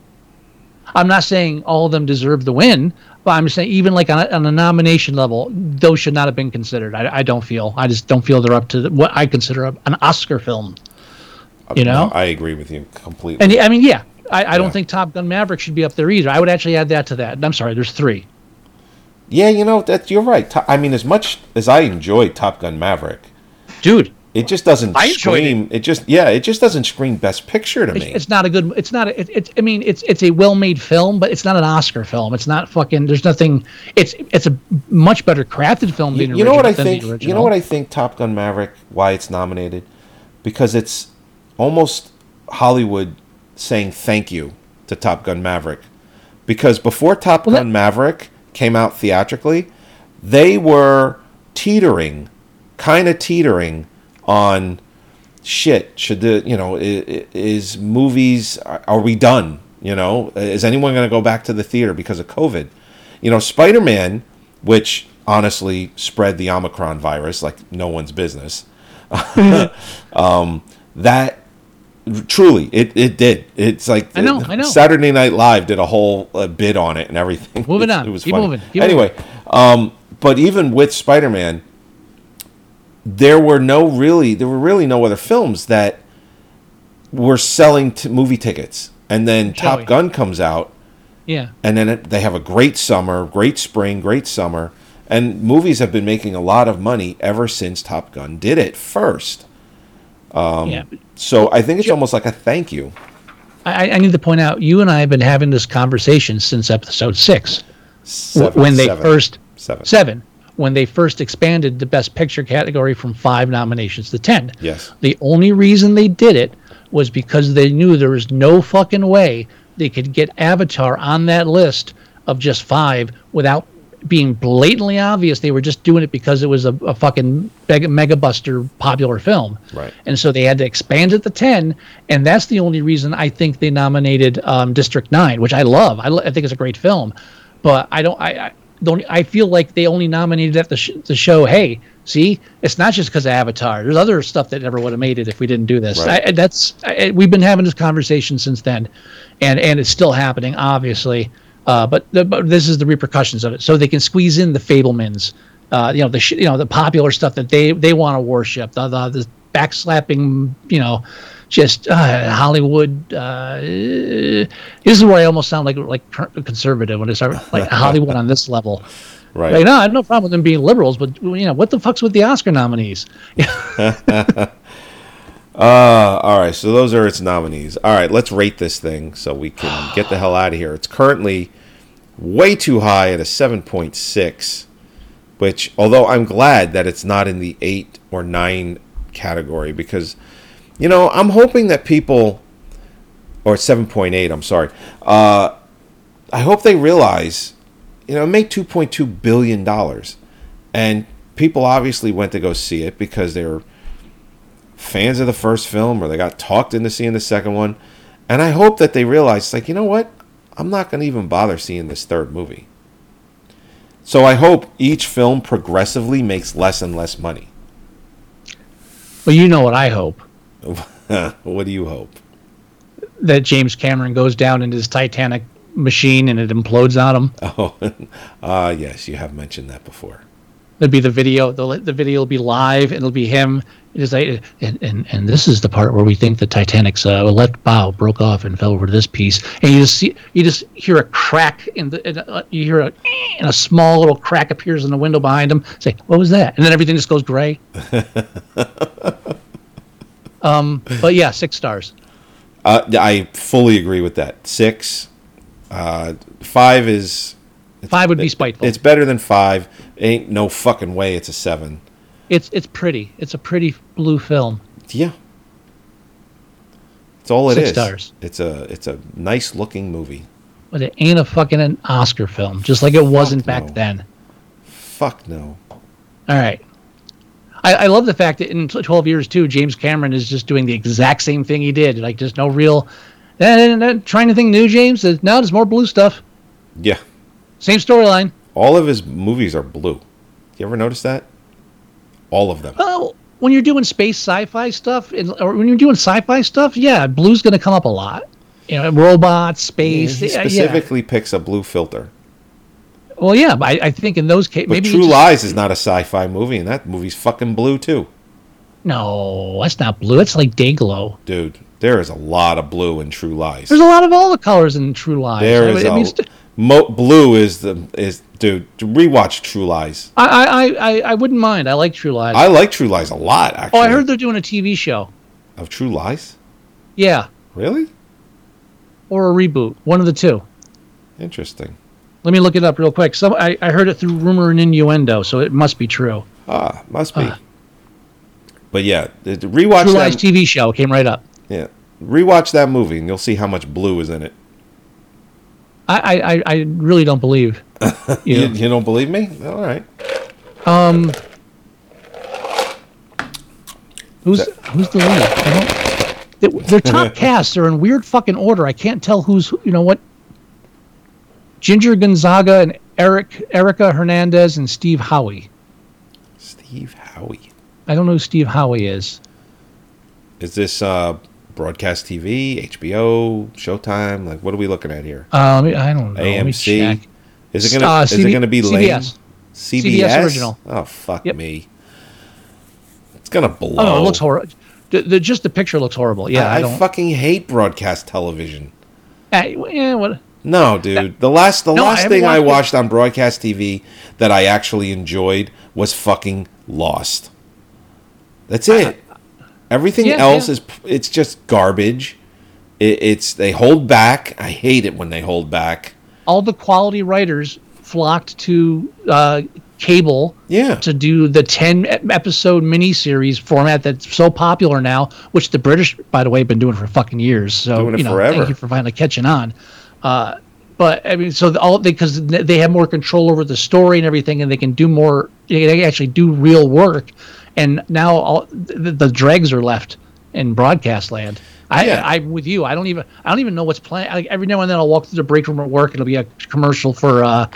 [SPEAKER 5] I'm not saying all of them deserve the win, but I'm saying even like on a, on a nomination level, those should not have been considered. I, I don't feel. I just don't feel they're up to the, what I consider an Oscar film. Uh, you know,
[SPEAKER 4] No, I agree with you completely.
[SPEAKER 5] and I mean, yeah, I, I
[SPEAKER 4] Yeah.
[SPEAKER 5] don't think Top Gun Maverick should be up there either. I would actually add that to that. I'm sorry, there's three.
[SPEAKER 4] yeah, you know that you're right. I mean, as much as I enjoy Top Gun Maverick,
[SPEAKER 5] Dude,
[SPEAKER 4] it just doesn't
[SPEAKER 5] I
[SPEAKER 4] scream. It. just yeah, it just doesn't scream Best Picture to
[SPEAKER 5] it's,
[SPEAKER 4] me.
[SPEAKER 5] it's not a good. It's not. A, it, it's. I mean, it's it's a well-made film, but it's not an Oscar film. It's not fucking. There's nothing. It's it's a much better crafted film
[SPEAKER 4] You,
[SPEAKER 5] than
[SPEAKER 4] you know what I
[SPEAKER 5] origi- than the
[SPEAKER 4] think? You know what I think? Top Gun Maverick. Why it's nominated? Because it's almost Hollywood saying thank you to Top Gun Maverick. Because before Top
[SPEAKER 5] Well, that-
[SPEAKER 4] Gun Maverick came out theatrically, they were teetering, kind of teetering on shit. Should the you know i- i- is movies? Are are we done? You know, is anyone going to go back to the theater because of COVID? You know, Spider Man, which honestly spread the Omicron virus like no one's business. um, that truly, it, it did. It's like
[SPEAKER 5] I know, I know.
[SPEAKER 4] Saturday Night Live did a whole uh, bit on it and everything.
[SPEAKER 5] Moving
[SPEAKER 4] It-
[SPEAKER 5] on.
[SPEAKER 4] It was
[SPEAKER 5] Keep
[SPEAKER 4] funny.
[SPEAKER 5] moving. Keep
[SPEAKER 4] anyway, um, but even with Spider Man, there were no really there were really no other films that were selling t- movie tickets. And then Top
[SPEAKER 5] Joey.
[SPEAKER 4] Gun comes out,
[SPEAKER 5] Yeah.
[SPEAKER 4] and then it, they have a great summer, great spring, great summer, and movies have been making a lot of money ever since Top Gun did it first. Um,
[SPEAKER 5] yeah.
[SPEAKER 4] So I think it's almost like a thank you.
[SPEAKER 5] I, I need to point out, you and I have been having this conversation since episode six,
[SPEAKER 4] Seven-
[SPEAKER 5] when they
[SPEAKER 4] seven.
[SPEAKER 5] first
[SPEAKER 4] seven.
[SPEAKER 5] seven, when they first expanded the Best Picture category from five nominations to ten.
[SPEAKER 4] Yes.
[SPEAKER 5] The only reason they did it was because they knew there was no fucking way they could get Avatar on that list of just five without being blatantly obvious they were just doing it because it was a, a fucking mega, mega buster popular film.
[SPEAKER 4] Right.
[SPEAKER 5] And so they had to expand it to 10. And that's the only reason I think they nominated um, District 9, which I love. I, lo- I think it's a great film. But I don't, I, I don't, I feel like they only nominated that to, sh- to show, hey, see, it's not just because of Avatar. There's other stuff that never would have made it if we didn't do this.
[SPEAKER 4] Right.
[SPEAKER 5] I, that's, I, we've been having this conversation since then. And, and it's still happening, obviously. Uh, but, the, but this is the repercussions of it. So they can squeeze in the Fabelmans, uh, you know, the sh- you know the popular stuff that they they want to worship, the the, the backslapping, you know, just uh, Hollywood. Uh, this is where I almost sound like like conservative when I start like Hollywood on this level.
[SPEAKER 4] Right.
[SPEAKER 5] Like, no, I have no problem with them being liberals, but you know, what the fuck's with the Oscar nominees?
[SPEAKER 4] Uh, all right, so those are its nominees. All right, let's rate this thing so we can get the hell out of here. It's currently way too high at a 7.6, which, although I'm glad that it's not in the 8 or 9 category because, you know, I'm hoping that people, or 7.8, I'm sorry, uh, I hope they realize, you know, it made $2.2 billion. And people obviously went to go see it because they're fans of the first film or they got talked into seeing the second one. And I hope that they realize, like, you know what? I'm not going to even bother seeing this third movie. So I hope each film progressively makes less and less money.
[SPEAKER 5] Well, you know what I hope
[SPEAKER 4] what do you hope?
[SPEAKER 5] that James Cameron goes down in his Titanic machine and it implodes on him.
[SPEAKER 4] Oh, ah, yes, you have mentioned that before.
[SPEAKER 5] There'd be the video. The, the video will be live, and it'll be him. It is like, and, and and this is the part where we think the Titanic's uh, left bow broke off and fell over to this piece, and you just see, you just hear a crack in the, in a, you hear a, and a small little crack appears in the window behind him. Say, what was that? And then everything just goes gray. um, but yeah, six stars.
[SPEAKER 4] Uh, I fully agree with that. Six, uh, five is
[SPEAKER 5] Five would be spiteful.
[SPEAKER 4] it's better than five. Ain't no fucking way. It's a seven.
[SPEAKER 5] It's it's pretty. It's a pretty blue film.
[SPEAKER 4] Yeah, it's all it is.
[SPEAKER 5] Six stars.
[SPEAKER 4] It's a it's a nice looking movie.
[SPEAKER 5] But it ain't a fucking an Oscar film, just like it wasn't back
[SPEAKER 4] no.
[SPEAKER 5] then.
[SPEAKER 4] Fuck no.
[SPEAKER 5] All right. I, I love the fact that in 12 years, too, James Cameron is just doing the exact same thing he did. Like, there's no real. Eh, eh, trying anything new, James? Uh, No, there's more blue stuff.
[SPEAKER 4] Yeah,
[SPEAKER 5] Same storyline.
[SPEAKER 4] All of his movies are blue. You ever notice that? All of them.
[SPEAKER 5] Oh, when you're doing space sci-fi stuff, and, or when you're doing sci-fi stuff, yeah, blue's going to come up a lot. You know, robots, space.
[SPEAKER 4] he
[SPEAKER 5] yeah, yeah.
[SPEAKER 4] specifically picks a blue filter.
[SPEAKER 5] Well, yeah, but I, I think in those cases,
[SPEAKER 4] But
[SPEAKER 5] maybe
[SPEAKER 4] True
[SPEAKER 5] just-
[SPEAKER 4] Lies is not a sci-fi movie, and that movie's fucking blue too,
[SPEAKER 5] No, that's not blue. It's like day glow.
[SPEAKER 4] dude. There is a lot of blue in True Lies.
[SPEAKER 5] There's a lot of all the colors in True Lies.
[SPEAKER 4] There
[SPEAKER 5] I
[SPEAKER 4] is
[SPEAKER 5] mean,
[SPEAKER 4] a
[SPEAKER 5] st-
[SPEAKER 4] mo- blue is the is dude. Rewatch True Lies.
[SPEAKER 5] I, I, I, I wouldn't mind. I like True Lies.
[SPEAKER 4] I like True Lies a lot. Actually.
[SPEAKER 5] oh, I heard they're doing a TV show.
[SPEAKER 4] of True Lies.
[SPEAKER 5] Yeah,
[SPEAKER 4] Really
[SPEAKER 5] or a reboot. One of the two.
[SPEAKER 4] interesting.
[SPEAKER 5] Let me look it up real quick. Some I, I heard it through rumor and innuendo, so it must be true.
[SPEAKER 4] Ah, must be.
[SPEAKER 5] Ah.
[SPEAKER 4] But yeah, rewatch
[SPEAKER 5] True
[SPEAKER 4] that.
[SPEAKER 5] Lies TV show came right up.
[SPEAKER 4] yeah, rewatch that movie, and you'll see how much blue is in it.
[SPEAKER 5] I, I, I- really don't believe.
[SPEAKER 4] You,
[SPEAKER 5] You.
[SPEAKER 4] you don't believe me? All right.
[SPEAKER 5] Um, who's who's the lead? I don't, they- their top casts are in weird fucking order. I can't tell who's who- you know what. Ginger Gonzaga and Eric Erica Hernandez and Steve Howey.
[SPEAKER 4] Steve Howey.
[SPEAKER 5] I don't know who Steve Howey is.
[SPEAKER 4] Is this uh, broadcast TV, HBO, Showtime? Like, what are we looking at here?
[SPEAKER 5] Um, I don't know. Let me
[SPEAKER 4] AMC. Is it gonna?
[SPEAKER 5] Uh,
[SPEAKER 4] is it gonna be lame?
[SPEAKER 5] CBS.
[SPEAKER 4] CBS.
[SPEAKER 5] CBS original.
[SPEAKER 4] Oh fuck
[SPEAKER 5] Yep.
[SPEAKER 4] me. It's gonna blow.
[SPEAKER 5] Oh, no, it looks horrible. The, the, just the picture looks horrible. Yeah,
[SPEAKER 4] I,
[SPEAKER 5] I,
[SPEAKER 4] I fucking hate broadcast television.
[SPEAKER 5] eh, yeah, what?
[SPEAKER 4] No, dude. The last the
[SPEAKER 5] No,
[SPEAKER 4] last thing I
[SPEAKER 5] watched it.
[SPEAKER 4] watched on broadcast TV that I actually enjoyed was fucking Lost. That's it. Everything
[SPEAKER 5] Yeah,
[SPEAKER 4] else
[SPEAKER 5] yeah.
[SPEAKER 4] is it's just garbage. It, it's they hold back. I hate it when they hold back.
[SPEAKER 5] All the quality writers flocked to uh, cable
[SPEAKER 4] Yeah.
[SPEAKER 5] to do the 10 ep- episode miniseries format that's so popular now, which the British, by the way, have been doing for fucking years. So,
[SPEAKER 4] Doing it
[SPEAKER 5] you know,
[SPEAKER 4] forever.
[SPEAKER 5] thank you for finally catching on. Uh, but I mean, so all because they have more control over the story and everything, and they can do more. They can actually do real work, and now all the, the dregs are left in broadcast land. I,
[SPEAKER 4] Yeah.
[SPEAKER 5] I'm with you. I don't even. I don't even know what's playing. Like every now and then, I'll walk through the break room at work. It'll be a commercial for uh,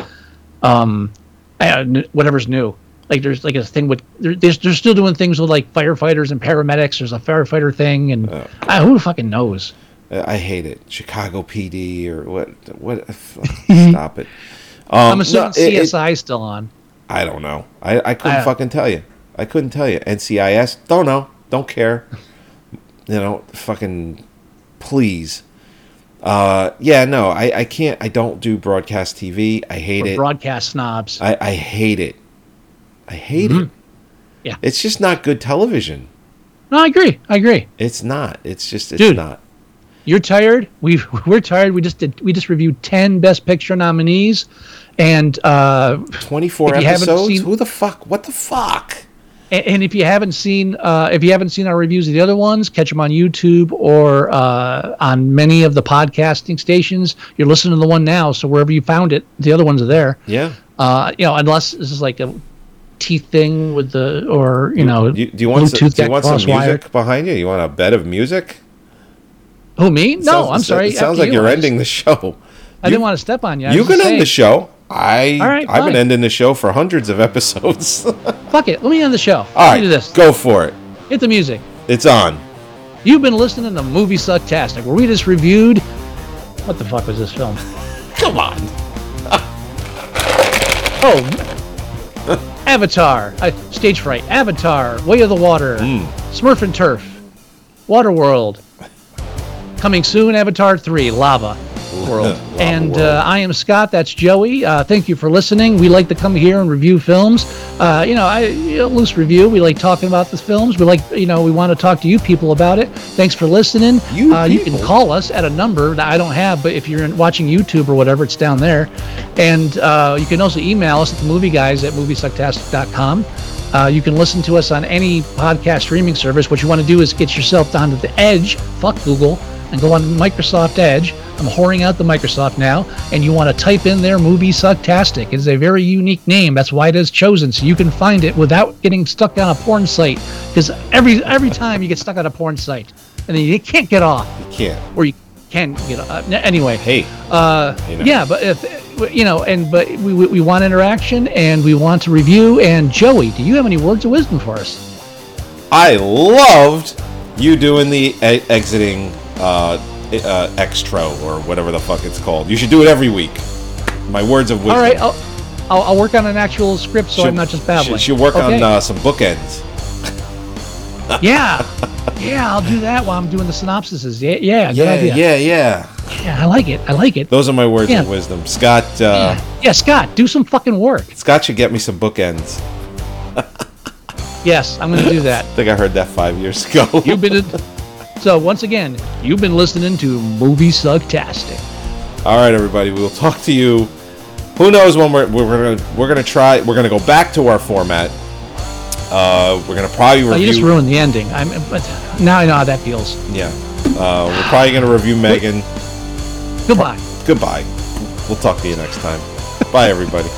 [SPEAKER 5] um, uh, whatever's new. Like there's like a thing with they're, they're still doing things with like firefighters and paramedics. There's a firefighter thing, and
[SPEAKER 4] Oh.
[SPEAKER 5] uh, who fucking knows?
[SPEAKER 4] I hate it. Chicago PD or what? What? Stop it. Um,
[SPEAKER 5] I'm assuming
[SPEAKER 4] no, it- it-
[SPEAKER 5] CSI is still on.
[SPEAKER 4] I don't know. I, I couldn't
[SPEAKER 5] I-
[SPEAKER 4] fucking tell you. I couldn't tell you. NCIS. Don't know. Don't care. you know, fucking please. Uh, yeah, no, I, I can't. I don't do broadcast TV. I hate
[SPEAKER 5] For
[SPEAKER 4] it.
[SPEAKER 5] broadcast snobs.
[SPEAKER 4] I, I hate it. I hate it.
[SPEAKER 5] Mm-hmm. Yeah.
[SPEAKER 4] It's just not good television.
[SPEAKER 5] no, I agree. I agree.
[SPEAKER 4] It's not. It's just. It's
[SPEAKER 5] Dude.
[SPEAKER 4] not.
[SPEAKER 5] You're tired. We we're tired. We just did. We just reviewed ten Best Picture nominees, and uh,
[SPEAKER 4] Twenty four
[SPEAKER 5] If you haven't
[SPEAKER 4] episodes.
[SPEAKER 5] seen-
[SPEAKER 4] Who the fuck? What the fuck?
[SPEAKER 5] And, and if you haven't seen, uh, if you haven't seen our reviews of the other ones, catch them on YouTube or uh, on many of the podcasting stations. You're listening to the one now, so wherever you found it, the other ones are there.
[SPEAKER 4] Yeah.
[SPEAKER 5] Uh, you know, unless this is like a teeth thing with the, or you know,
[SPEAKER 4] Do you, do you want? Some, do you want some music behind you? You want a bed of music?
[SPEAKER 5] Who me? No,
[SPEAKER 4] Sounds-
[SPEAKER 5] I'm sorry.
[SPEAKER 4] It sounds like
[SPEAKER 5] you.
[SPEAKER 4] you're ending the show.
[SPEAKER 5] I didn't want to step on you. I
[SPEAKER 4] You can end the show. I
[SPEAKER 5] All right,
[SPEAKER 4] I've been ending the show for hundreds of episodes.
[SPEAKER 5] Fuck it. Let me end the show.
[SPEAKER 4] right,
[SPEAKER 5] Let me do this.
[SPEAKER 4] go for it.
[SPEAKER 5] Hit the music.
[SPEAKER 4] It's on.
[SPEAKER 5] You've been listening to Movie Sucktastic, where we just reviewed. What the fuck was this film?
[SPEAKER 4] Come on.
[SPEAKER 5] Oh, Avatar, uh, Stage Fright, Avatar, Way of the Water, Smurf and Turf, Waterworld. Coming soon, Avatar 3, Lava World. and
[SPEAKER 4] World.
[SPEAKER 5] Uh, I am Scott, that's Joey. Uh, thank you for listening. We like to come here and review films. Uh, you know, I you know, loose review. We like talking about the films. We like, you know, we want to talk to you people about it. Thanks for listening.
[SPEAKER 4] You
[SPEAKER 5] uh, you can call us at a number that I don't have, but if you're in- watching YouTube or whatever, it's down there. And uh, you can also email us at the movie guys at moviesucktastic.com. Uh, you can listen to us on any podcast streaming service. What you want to do is get yourself down to the Edge, fuck Google, and go on Microsoft Edge. I'm whoring out the Microsoft now, and you want to type in their Movie Sucktastic. It is a very unique name. That's why it is chosen, so you can find it without getting stuck on a porn site. Because every every time you get stuck on a porn site, and then you can't get off
[SPEAKER 4] You can't.
[SPEAKER 5] or you can get uh, n- anyway
[SPEAKER 4] Hey.
[SPEAKER 5] uh
[SPEAKER 4] You know.
[SPEAKER 5] yeah but if you know and but we, we we want interaction and we want to review and joey do you have any words of wisdom for us
[SPEAKER 4] I loved you doing the e- exiting uh, uh, extra or whatever the fuck it's called. You should do it every week. My words of wisdom.
[SPEAKER 5] all right I'll, I'll i'll work on an actual script so i'm not just babbling
[SPEAKER 4] Should, should work
[SPEAKER 5] Okay.
[SPEAKER 4] on uh, some bookends.
[SPEAKER 5] yeah yeah i'll do that while i'm doing the synopsises yeah yeah
[SPEAKER 4] Yeah, yeah, yeah.
[SPEAKER 5] yeah i like it i like it
[SPEAKER 4] Those are my words
[SPEAKER 5] Yeah.
[SPEAKER 4] of wisdom. Scott, uh,
[SPEAKER 5] yeah. yeah scott do some fucking work
[SPEAKER 4] Scott should get me some bookends.
[SPEAKER 5] yes i'm gonna do that
[SPEAKER 4] I think I heard that five years ago.
[SPEAKER 5] You've been. So once again, you've been listening to Movie Sucktastic.
[SPEAKER 4] All right, everybody. We will talk to you. Who knows when we're we're gonna we're gonna try we're gonna go back to our format. Uh, we're gonna probably
[SPEAKER 5] Oh, you just ruined the ending. I'm. But now I know how that feels.
[SPEAKER 4] yeah, uh, we're probably gonna review Megan.
[SPEAKER 5] Goodbye.
[SPEAKER 4] Goodbye. We'll talk to you next time. Bye, everybody.